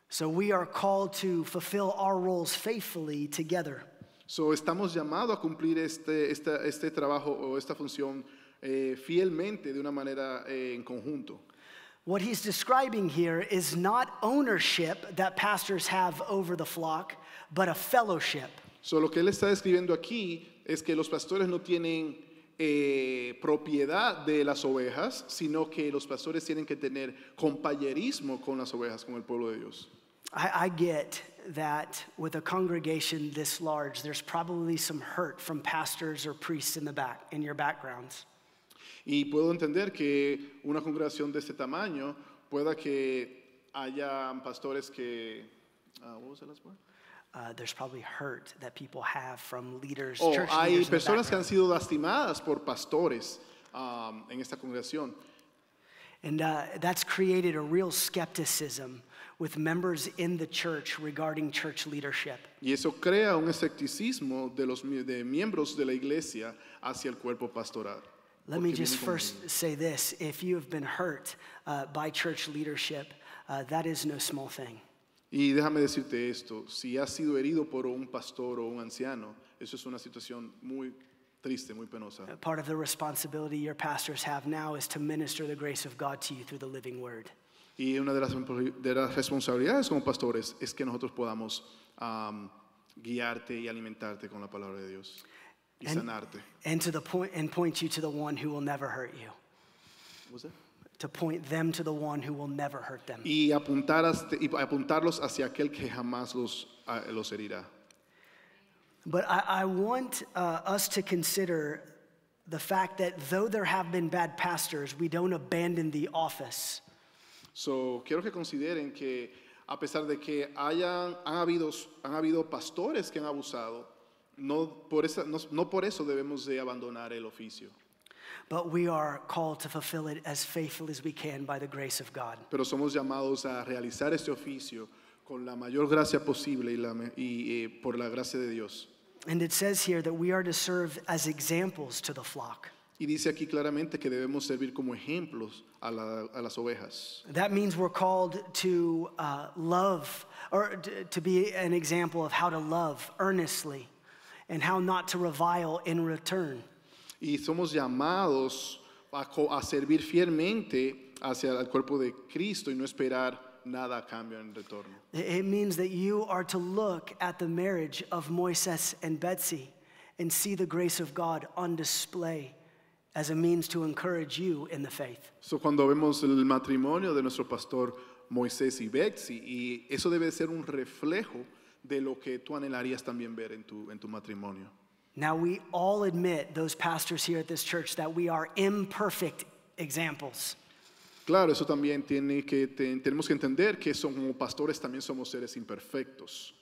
So we are called to fulfill our roles faithfully together. So, estamos llamados a cumplir este, esta- este trabajo o esta función eh, fielmente de una manera eh, en conjunto. What he's describing here is not ownership that pastors have over the flock, but a fellowship. So, lo que él está describiendo aquí es que los pastores no tienen eh, propiedad de las ovejas, sino que los pastores tienen que tener compañerismo con las ovejas, con el pueblo de Dios. I, I get that with a congregation this large, there's probably some hurt from pastors or priests in the back, in your backgrounds. Y puedo entender que una congregación de este tamaño pueda que haya pastores que... ah, what was the last word? Uh, there's probably hurt that people have from leaders, O church Oh, hay leaders personas que han sido lastimadas por pastores um, en esta congregación. And uh, that's created a real skepticism with members in the church regarding church leadership. Y eso crea un escepticismo de los de miembros de la iglesia hacia el cuerpo pastoral. Let me just first say this if you have been hurt uh, by church leadership, uh, that is no small thing. Y déjame decirte esto, si has sido herido por un pastor o un anciano, eso es una situación muy triste, muy penosa. Part of the responsibility your pastors have now is to minister the grace of God to you through the living word. Y una de las, de las responsabilidades como pastores es que nosotros podamos am, guiarte y alimentarte con la palabra de Dios y And- sanarte. And to the point and point you to the one who will never hurt you. What's that? To point them to the one who will never hurt them. Y, apuntar hasta- y apuntarlos hacia aquel que jamás los, ah, los herirá. But I, I want uh, us to consider the fact that though there have been bad pastors, we don't abandon the office. So, quiero que consideren que a pesar de que hayan, han, habido, han habido pastores que han abusado, no por, esa, no, no por eso debemos de abandonar el oficio. But we are called to fulfill it as faithfully as we can by the grace of God. Pero somos llamados a realizar este oficio con la mayor gracia posible y, la y, eh, por la gracia de Dios. And it says here that we are to serve as examples to the flock. Y dice aquí claramente que debemos servir como ejemplos a, la- a las ovejas. That means we're called to uh, love, or t- to be an example of how to love earnestly and how not to revile in return. Y somos llamados a, a servir fielmente hacia el cuerpo de Cristo y no esperar nada a cambio en retorno. It it means that you are to look at the marriage of Moises and Betsy and see the grace of God on display as a means to encourage you in the faith. So, cuando vemos el matrimonio de nuestro pastor Moisés y Betsy, y eso debe ser un reflejo de lo que tú anhelarías también ver en tu, en tu matrimonio. Now, we all admit, those pastors here at this church, that we are imperfect examples. Claro, eso también tiene que, te- tenemos que entender que son, como pastores también somos seres imperfectos.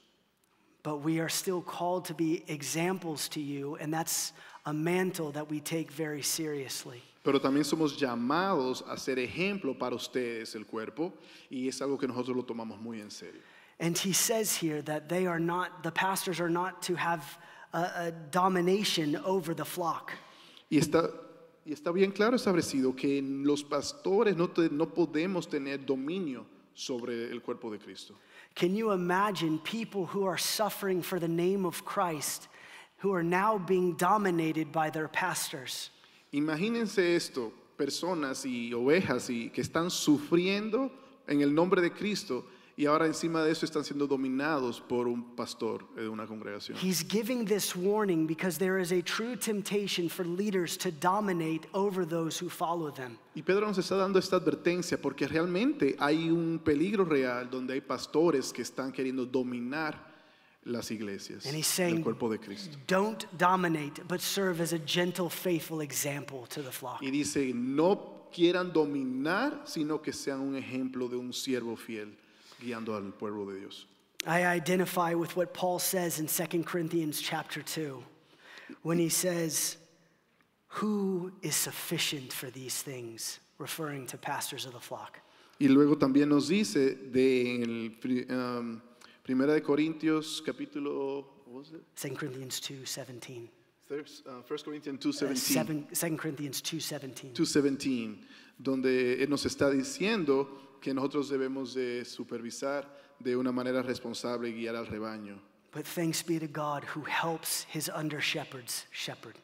But we are still called to be examples to you, and that's a mantle that we take very seriously. Pero también somos llamados a ser ejemplo para ustedes, el cuerpo, y es algo que nosotros lo tomamos muy en serio. And he says here that they are not, the pastors are not to have a, a domination over the flock. Y está, y está bien claro establecido que los pastores no, te- no podemos tener dominio sobre el cuerpo de Cristo. Can you imagine people who are suffering for the name of Christ who are now being dominated by their pastors? Imagínense esto, personas y ovejas y que están sufriendo en el nombre de Cristo y ahora encima de eso están siendo dominados por un pastor de una congregación. He's giving this warning because there is a true temptation for leaders to dominate over those who follow them. Y Pedro nos está dando esta advertencia porque realmente hay un peligro real donde hay pastores que están queriendo dominar las iglesias, And he's el saying, cuerpo de Cristo. don't dominate, but serve as a gentle, faithful example to the flock. Y dice, no quieran dominar, sino que sean un ejemplo de un siervo fiel guiando al pueblo de Dios. I identify with what Paul says in 2 Corinthians chapter 2 when he says, Who is sufficient for these things? referring to pastors of the flock. Y luego también nos dice de el um, Primera de Corintios capítulo what was it? 2 Corinthians 2:17. There's, uh, 1 Corinthians Uh, 2:17. seven- 2 Corinthians 2:17. 2:17, donde él nos está diciendo que nosotros debemos de supervisar de una manera responsable y guiar al rebaño. But thanks be to God who helps his under shepherds shepherd.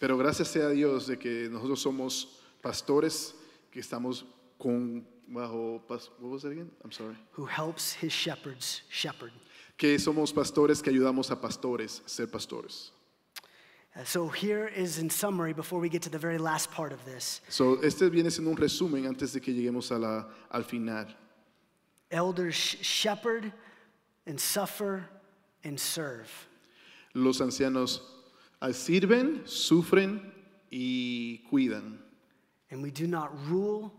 Pero gracias sea a Dios de que nosotros somos pastores que estamos con bajo what was that again? I'm sorry. Who helps his shepherds shepherd. Que somos pastores que ayudamos a pastores ser pastores. So here is in summary before we get to the very last part of this. So, este viene siendo un resumen antes de que lleguemos a la, al final. Elders shepherd and suffer and serve. Los ancianos ah, sirven, sufren y cuidan. And we do not rule,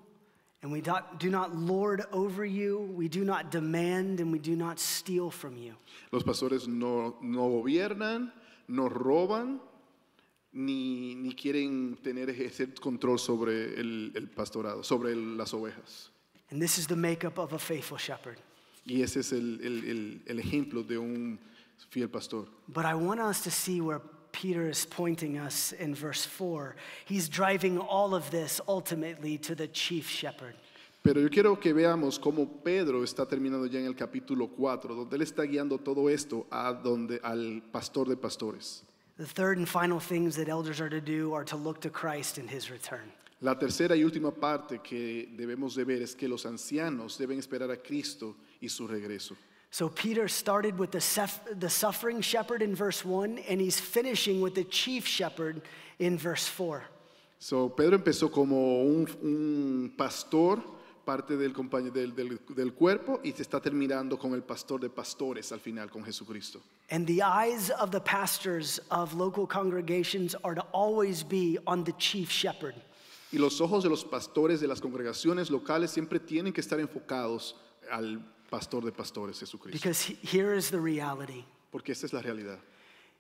and we do not lord over you, we do not demand, and we do not steal from you. Los pastores no, no gobiernan, no roban, ni, ni quieren tener ejercer control sobre el, el pastorado, sobre el- las ovejas. And this is the makeup of a faithful shepherd. Y ese es el, el- el- el ejemplo de un fiel pastor. But I want us to see where Peter is pointing us in verse 4. He's driving all of this ultimately to the chief shepherd. Pero yo quiero que veamos cómo Pedro está terminando ya en el capítulo 4, donde él está guiando todo esto a donde, al pastor de pastores. The third and final things that elders are to do are to look to Christ in his return. La tercera y última parte que debemos de ver es que los ancianos deben esperar a Cristo y su regreso. So Peter started with the, suf- the suffering shepherd in verse 1, and he's finishing with the chief shepherd in verse 4. So, Pedro empezó como un, un pastor, parte del, del, del- del cuerpo, y se está terminando con el pastor de pastores al final, con Jesucristo. And the eyes of the pastors of local congregations are to always be on the chief shepherd. Y los ojos de los pastores de las congregaciones locales siempre tienen que estar enfocados al pastor de pastores, Jesucristo. Because he- here is the reality Porque esta es la realidad.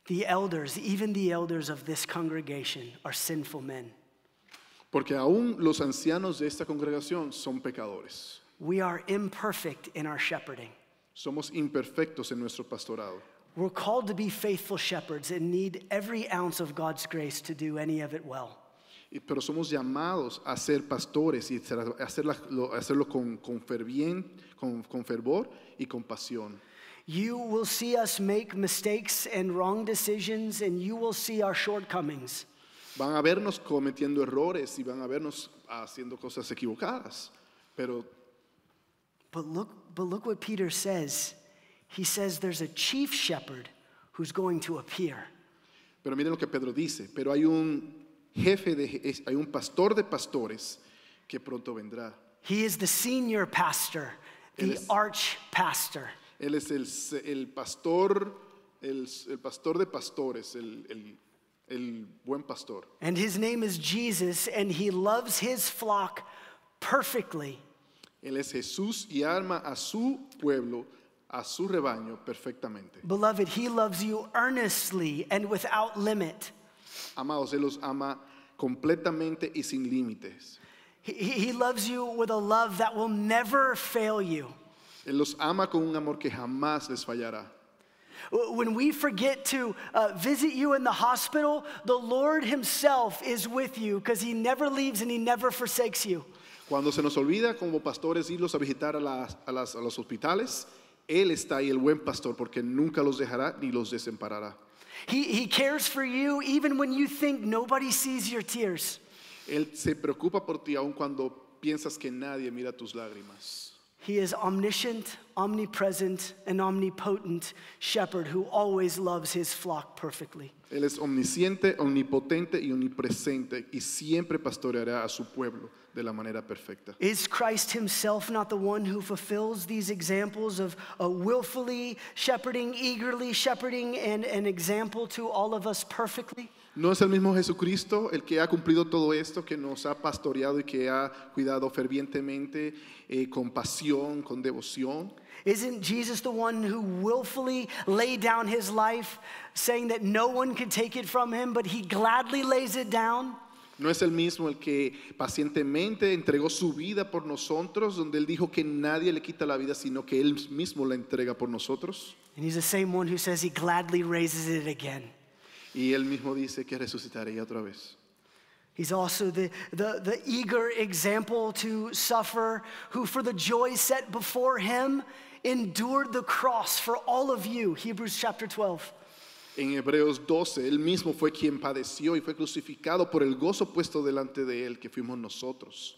the elders, even the elders of this congregation, are sinful men. Porque aún los ancianos de esta congregación son pecadores. We are imperfect in our shepherding. Somos imperfectos en nuestro pastorado. We're called to be faithful shepherds and need every ounce of God's grace to do any of it well. Pero somos llamados a ser pastores y ser- hacerla- lo- hacerlo con, con, fervien- con, con fervor y con pasión. You will see us make mistakes and wrong decisions, and you will see our shortcomings. Van a vernos cometiendo errores y van a vernos haciendo cosas equivocadas. Pero, But look, but look what Peter says. He says there's a chief shepherd who's going to appear. pero miren lo que Pedro dice. Pero hay un jefe, de, hay un pastor de pastores que pronto vendrá. He is the senior pastor, the Él es- arch pastor. Él es el, el pastor, el, el pastor de pastores, el, el- el buen pastor. And his name is Jesus, and he loves his flock perfectly. Él es Jesús y arma a su pueblo, a su rebaño perfectamente. Beloved, he loves you earnestly and without limit. Amados, Él los ama completamente y sin límites. He, he he loves you with a love that will never fail you. Él los ama con un amor que jamás les fallará. When we forget to uh, visit you in the hospital, the Lord Himself is with you because He never leaves and He never forsakes you. Cuando se nos olvida como pastores irlos a visitar a, las- a las- a los hospitales, Él está ahí, el buen pastor, porque nunca los dejará ni los desamparará. He, he cares for you even when you think nobody sees your tears. Él se preocupa por ti aun cuando piensas que nadie mira tus lágrimas. He is omniscient, omnipresent, and omnipotent shepherd who always loves his flock perfectly. Él es omnisciente, omnipotente y omnipresente y siempre pastoreará a su pueblo de la manera perfecta. Is Christ himself not the one who fulfills these examples of uh, willfully shepherding, eagerly shepherding, and an example to all of us perfectly? ¿No es el mismo Jesucristo el que ha cumplido todo esto, que nos ha pastoreado y que ha cuidado fervientemente, eh, con pasión, con devoción? Isn't Jesus the one who willfully laid down his life, saying that no one could take it from him, but he gladly lays it down? ¿No es el mismo el que pacientemente entregó su vida por nosotros, donde él dijo que nadie le quita la vida, sino que él mismo la entrega por nosotros? And he's the same one who says he gladly raises it again. Y él mismo dice que resucitaría otra vez. He's also the, the, the eager example to suffer, who for the joy set before him endured the cross for all of you. Hebrews chapter 12. En Hebreos 12, él mismo fue quien padeció y fue crucificado por el gozo puesto delante de él, que fuimos nosotros.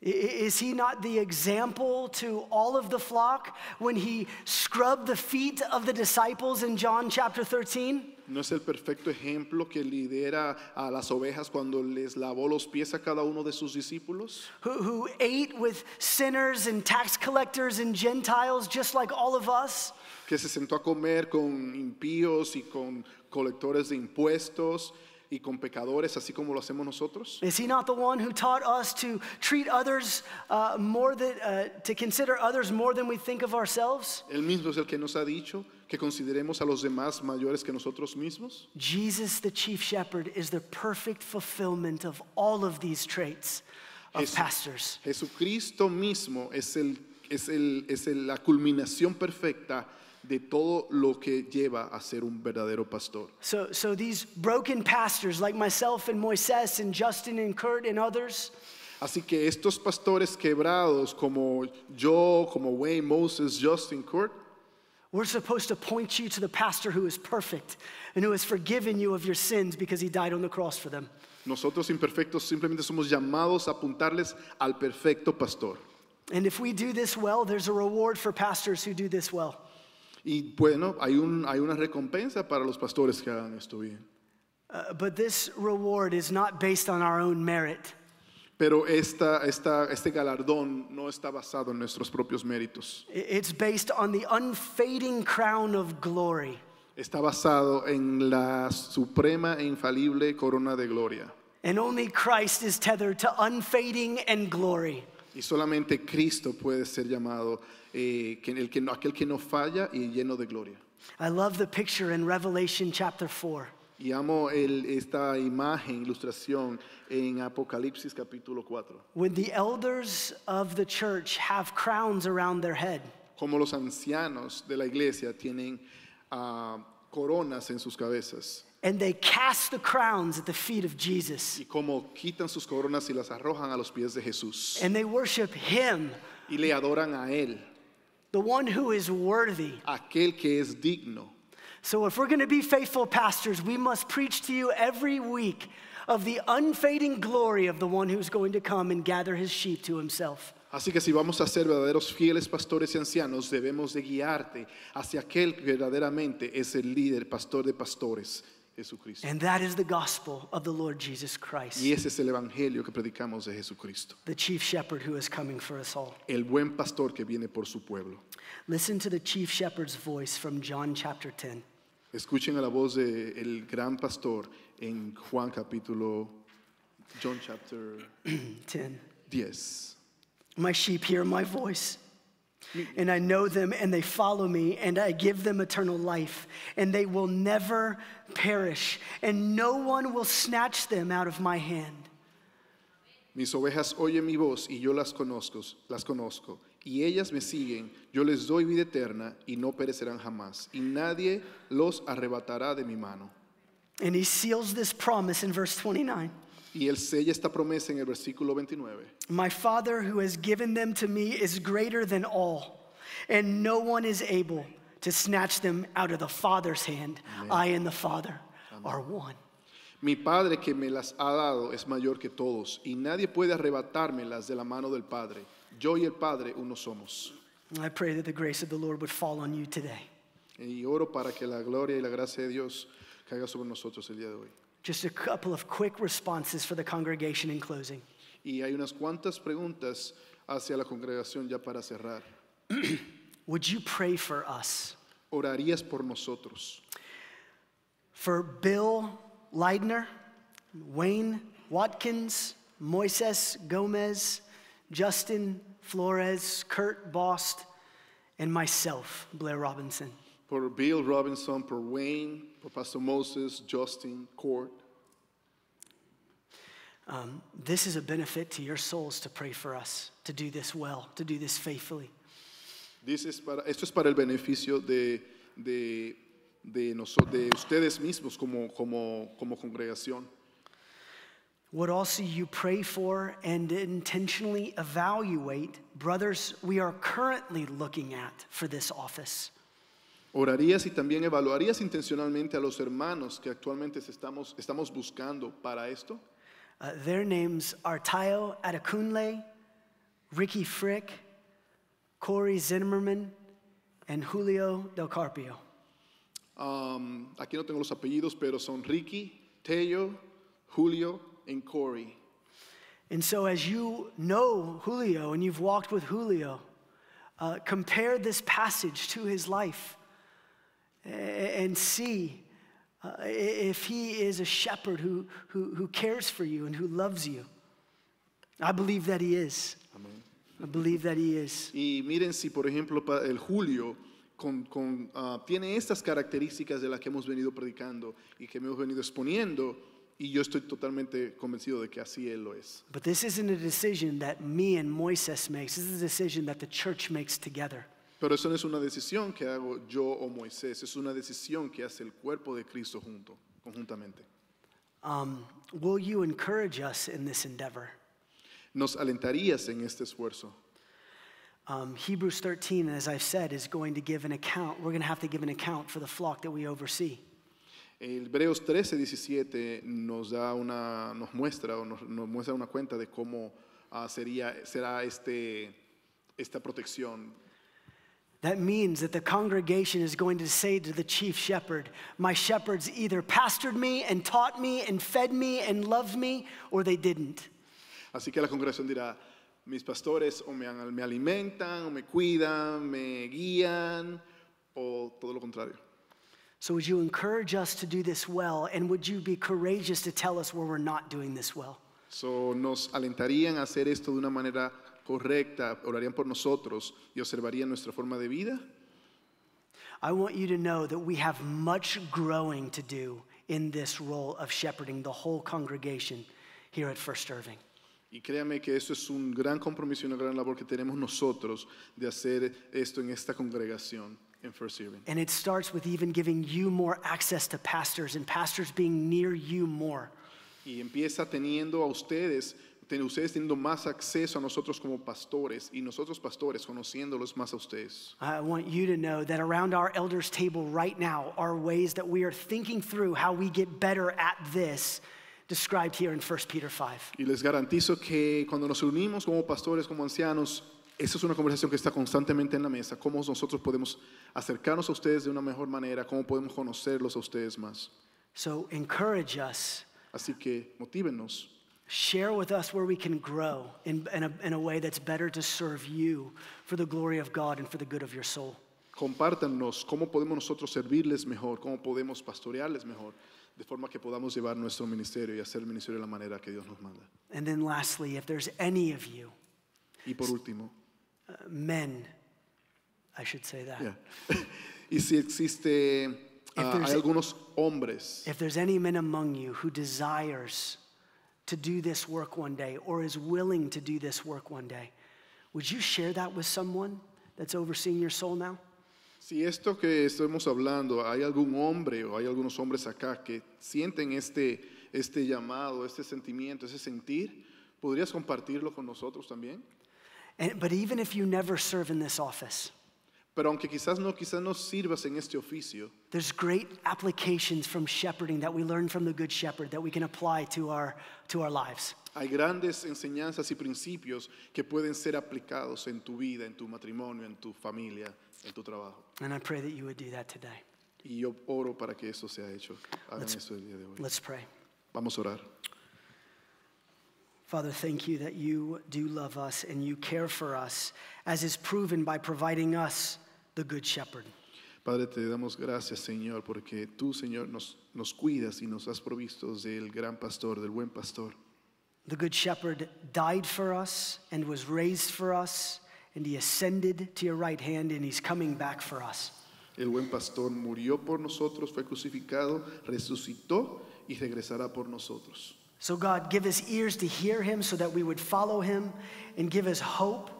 Is he not the example to all of the flock when he scrubbed the feet of the disciples in John chapter 13? ¿No es el perfecto ejemplo que lidera a las ovejas cuando les lavó los pies a cada uno de sus discípulos? Who, who ate with sinners and tax collectors and Gentiles just like all of us? Que se sentó a comer con impíos y con colectores de impuestos y con pecadores, así como lo hacemos nosotros. Is he not the one who taught us to treat others uh, more than, uh, to consider others more than we think of ourselves? Él mismo es el que nos ha dicho que consideremos a los demás mayores que nosotros mismos. Jesus, the chief shepherd, is the perfect fulfillment of all of these traits of Jesu- pastors. Jesucristo mismo es, el, es, el, es el- la culminación perfecta de todo lo que lleva a ser un verdadero pastor. So, so these broken pastors like myself and Moises and Justin and Kurt and others, Así que estos pastores quebrados como yo, como Wayne, Moses, Justin, Kurt, We're supposed to point you to the pastor who is perfect and who has forgiven you of your sins because he died on the cross for them. Nosotros imperfectos simplemente somos llamados a apuntarles al perfecto pastor. And if we do this well, there's a reward for pastors who do this well. Y bueno, hay, un, hay una recompensa para los pastores que hagan esto bien. Uh, but this reward is not based on our own merit. Pero esta, esta, este galardón no está basado en nuestros propios méritos. It's based on the unfading crown of glory. Está basado en la suprema e infalible corona de gloria. And only Christ is tethered to unfading and glory. Y solamente Cristo puede ser llamado eh, el que aquel que no falla y lleno de gloria. I love the picture in Revelation chapter 4. Y amo el- esta imagen, ilustración en Apocalipsis capítulo 4. When the elders of the church have crowns around their head, Como los ancianos de la iglesia tienen ah, coronas en sus cabezas. and they cast the crowns at the feet of Jesus, Y como quitan sus coronas y las arrojan a los pies de Jesús. and they worship Him, Y le adoran a Él, the one who is worthy. aquel que es digno. So, if we're going to be faithful pastors, we must preach to you every week of the unfading glory of the one who's going to come and gather his sheep to himself. Así que si vamos a ser verdaderos fieles pastores y ancianos, debemos de guiarte hacia aquel que verdaderamente es el líder, pastor de pastores, Jesucristo. And that is the gospel of the Lord Jesus Christ, Y ese es el evangelio que predicamos de Jesucristo, the chief shepherd who is coming for us all. el buen pastor que viene por su pueblo. Listen to the chief shepherd's voice from John chapter 10. Escuchen a la voz del el gran pastor en Juan capítulo, John chapter 10. 10. My sheep hear my voice, and I know them, and they follow me, and I give them eternal life, and they will never perish, and no one will snatch them out of my hand. Mis ovejas oyen mi voz y yo las conozco, las conozco, y ellas me siguen. Yo les doy vida eterna y no perecerán jamás, y nadie los arrebatará de mi mano. And he seals this promise in verse 29. Y él sella esta promesa en el versículo 29. My Father who has given them to me is greater than all, and no one is able to snatch them out of the Father's hand. I and the Father are one. Mi Padre que me las ha dado es mayor que todos, y nadie puede arrebatármelas de la mano del Padre. Yo y el Padre uno somos. I pray that the grace of the Lord would fall on you today. Y oro para que la gloria y la gracia de Dios caiga sobre nosotros el día de hoy. Just a couple of quick responses for the congregation in closing. Y hay unas cuantas preguntas hacia la congregación ya para cerrar. Would you pray for us? ¿Orarías por nosotros? For Bill Leidner, Wayne Watkins, Moises Gomez, Justin Flores, Kurt Bost, and myself, Blair Robinson. Por Bill Robinson, por Wayne, por Pastor Moses, Justin, Kurt. Um, this is a benefit to your souls to pray for us, to do this well, to do this faithfully. Dices para, esto es para el beneficio de, de, de, noso- de ustedes mismos como, como, como congregación. Would also you pray for and intentionally evaluate brothers we are currently looking at for this office? ¿Orarías y también evaluarías intencionalmente a los hermanos que actualmente estamos, estamos buscando para esto? Uh, their names are Tayo Adekunle, Ricky Frick, Corey Zimmerman, and Julio Del Carpio. Um, aquí no tengo los apellidos, pero son Ricky, Tello, Julio y Corey. And so, as you know Julio and you've walked with Julio, uh, compare this passage to his life and see uh, if he is a shepherd who, who, who cares for you and who loves you. I believe that he is. I believe that he is. Y miren si, por ejemplo, el Julio con, con, ah, tiene estas características de las que hemos venido predicando y que hemos venido exponiendo, y yo estoy totalmente convencido de que así él lo es. But this isn't a decision that me and Moises makes. This is a decision that the church makes together. Pero eso no es una decisión que hago yo o Moisés, es una decisión que hace el cuerpo de Cristo junto, conjuntamente. Um, will you encourage us in this endeavor? ¿Nos alentarías en este esfuerzo? Um, Hebrews 13, as I've said, is going to give an account. We're going to have to give an account for the flock that we oversee. Hebreos 13, 17 nos da una, nos muestra o nos, nos muestra una cuenta de cómo ah, sería, será este, esta protección. That means that the congregation is going to say to the chief shepherd, My shepherds either pastored me and taught me and fed me and loved me, or they didn't. Así que la congregación dirá, mis pastores o me, me alimentan, o me cuidan, me guían, o todo lo contrario. So, would you encourage us to do this well? And would you be courageous to tell us where we're not doing this well? So, nos alentarían a hacer esto de una manera correcta, orarían por nosotros y observarían nuestra forma de vida. I want you to know that we have much growing to do in this role of shepherding the whole congregation here at First Irving. Y créame que eso es un gran compromiso y una gran labor que tenemos nosotros de hacer esto en esta congregación en First Irving. And it starts with even giving you more access to pastors and pastors being near you more. Y empieza teniendo a ustedes, ustedes teniendo más acceso a nosotros como pastores y nosotros pastores conociéndolos más a ustedes. I want you to know that around our elders' table right now are ways that we are thinking through how we get better at this, described here in 1 Peter 5. Y les garantizo que cuando nos reunimos como pastores, como ancianos, esa es una conversación que está constantemente en la mesa, cómo nosotros podemos acercarnos a ustedes de una mejor manera, cómo podemos conocerlos a ustedes más. So encourage us, Así que motívenos, share with us where we can grow in, in, a, in a way that's better to serve you for the glory of God and for the good of your soul. compártanos cómo podemos nosotros servirles mejor, cómo podemos pastorearles mejor, de forma que podamos llevar nuestro ministerio y hacer el ministerio de la manera que Dios nos manda. And then lastly, if there's any of you, Y por último, uh, men, I should say that. ya. y si existe, ah, there's- hay algunos hombres If there's any men among you who desires to do this work one day or is willing to do this work one day, would you share that with someone that's overseeing your soul now? Si esto que estamos hablando, hay algún hombre o hay algunos hombres acá que sienten este, este llamado, este sentimiento, ese sentir, ¿podrías compartirlo con nosotros también? And, but even if you never serve in this office, Pero aunque quizás no, quizás no sirvas en este oficio, there's great applications from shepherding that we learn from the Good Shepherd that we can apply to our, to our lives. hay grandes enseñanzas y principios que pueden ser aplicados en tu vida, en tu matrimonio, en tu familia, en tu trabajo. And I pray that you would do that today. Y yo oro para que eso sea hecho. Hagan eso el día de hoy. Let's pray. Vamos a orar. Father, thank you that you do love us and you care for us, as is proven by providing us the Good Shepherd. Padre, te damos gracias, Señor, porque tú, Señor, nos, nos cuidas y nos has provisto del gran pastor, del buen pastor. The Good Shepherd died for us and was raised for us, and he ascended to your right hand, and he's coming back for us. El buen pastor murió por nosotros, fue crucificado, resucitó y regresará por nosotros. So, God, give us ears to hear him so that we would follow him, and give us hope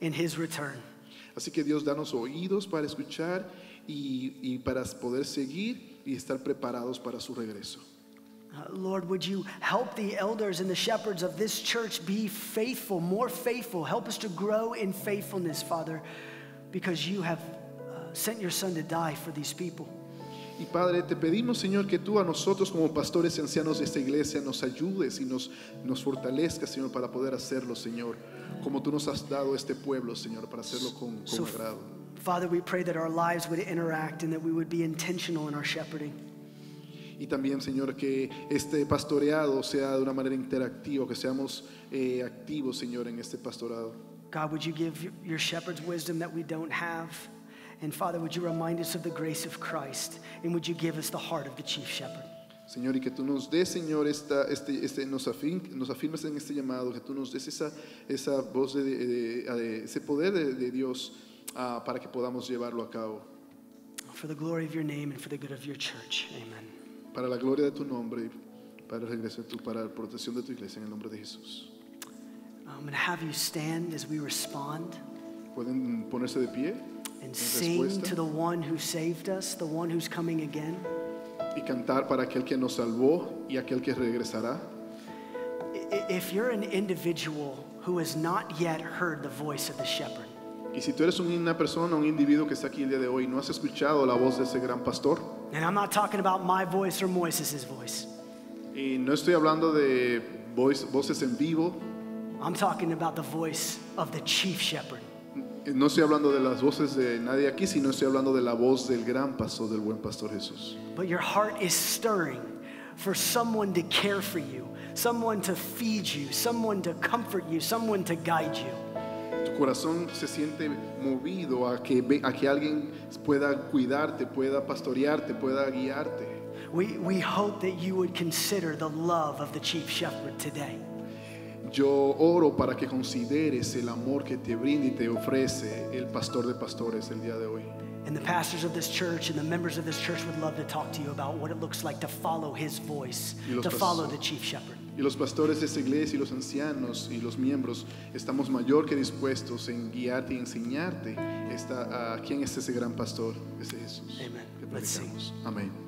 in his return. Así que Dios, danos oídos para escuchar y, y para poder seguir y estar preparados para su regreso. Uh, Lord, would you help the elders and the shepherds of this church be faithful, more faithful? Help us to grow in faithfulness, Father, because you have uh, sent your son to die for these people. Y Padre, te pedimos, Señor, que tú a nosotros como pastores y ancianos de esta iglesia nos ayudes y nos, nos fortalezcas, Señor, para poder hacerlo, Señor, como tú nos has dado este pueblo, Señor, para hacerlo con, con So, agrado. Father, we pray that our lives would interact and that we would be intentional in our shepherding. Y también, Señor, que este pastoreado sea de una manera interactiva, que seamos eh, activos, Señor, en este pastorado. God, would you give your- your shepherds wisdom that we don't have? And Father, would you remind us of the grace of Christ? And would you give us the heart of the chief shepherd? Señor, y que tú nos des, Señor, esta, este, este, nos, afin- nos afirmes en este llamado, que tú nos des esa, esa voz, de, de- de- ese poder de, Dios ah, para que podamos llevarlo a cabo. For the glory of your name and for the good of your church. Amen. Para la gloria de tu nombre y para el regreso de tu, para la protección de tu iglesia, en el nombre de Jesús. I'm going to have you stand as we respond Pueden ponerse de pie and sing to the one who saved us, the one who's coming again. y cantar para aquel que nos salvó y aquel que regresará. If you're an individual who has not yet heard the voice of the shepherd, Y si tú eres una persona, un individuo que está aquí el día de hoy, no has escuchado la voz de ese gran pastor, And I'm not talking about my voice or Moises' voice. y no estoy hablando de voice- voces en vivo, I'm talking about the voice of the chief shepherd. No estoy hablando de las voces de nadie aquí, sino estoy hablando de la voz del gran pastor, del buen pastor Jesús. But your heart is stirring for someone to care for you, someone to feed you, someone to comfort you, someone to guide you. Tu corazón se siente movido a que, a que alguien pueda cuidarte, pueda pastorearte, pueda guiarte. We, we hope that you would consider the love of the chief shepherd today. Yo oro para que consideres el amor que te brinda y te ofrece el pastor de pastores el día de hoy. And the pastors of this church and the members of this church would love to talk to you about what it looks like to follow his voice, Y los to follow the chief shepherd. Y los pastores de esta iglesia y los ancianos y los miembros estamos mayor que dispuestos en guiarte y enseñarte esta, a quién es ese gran pastor, ese Jesús. Amen. que predicamos. Amén.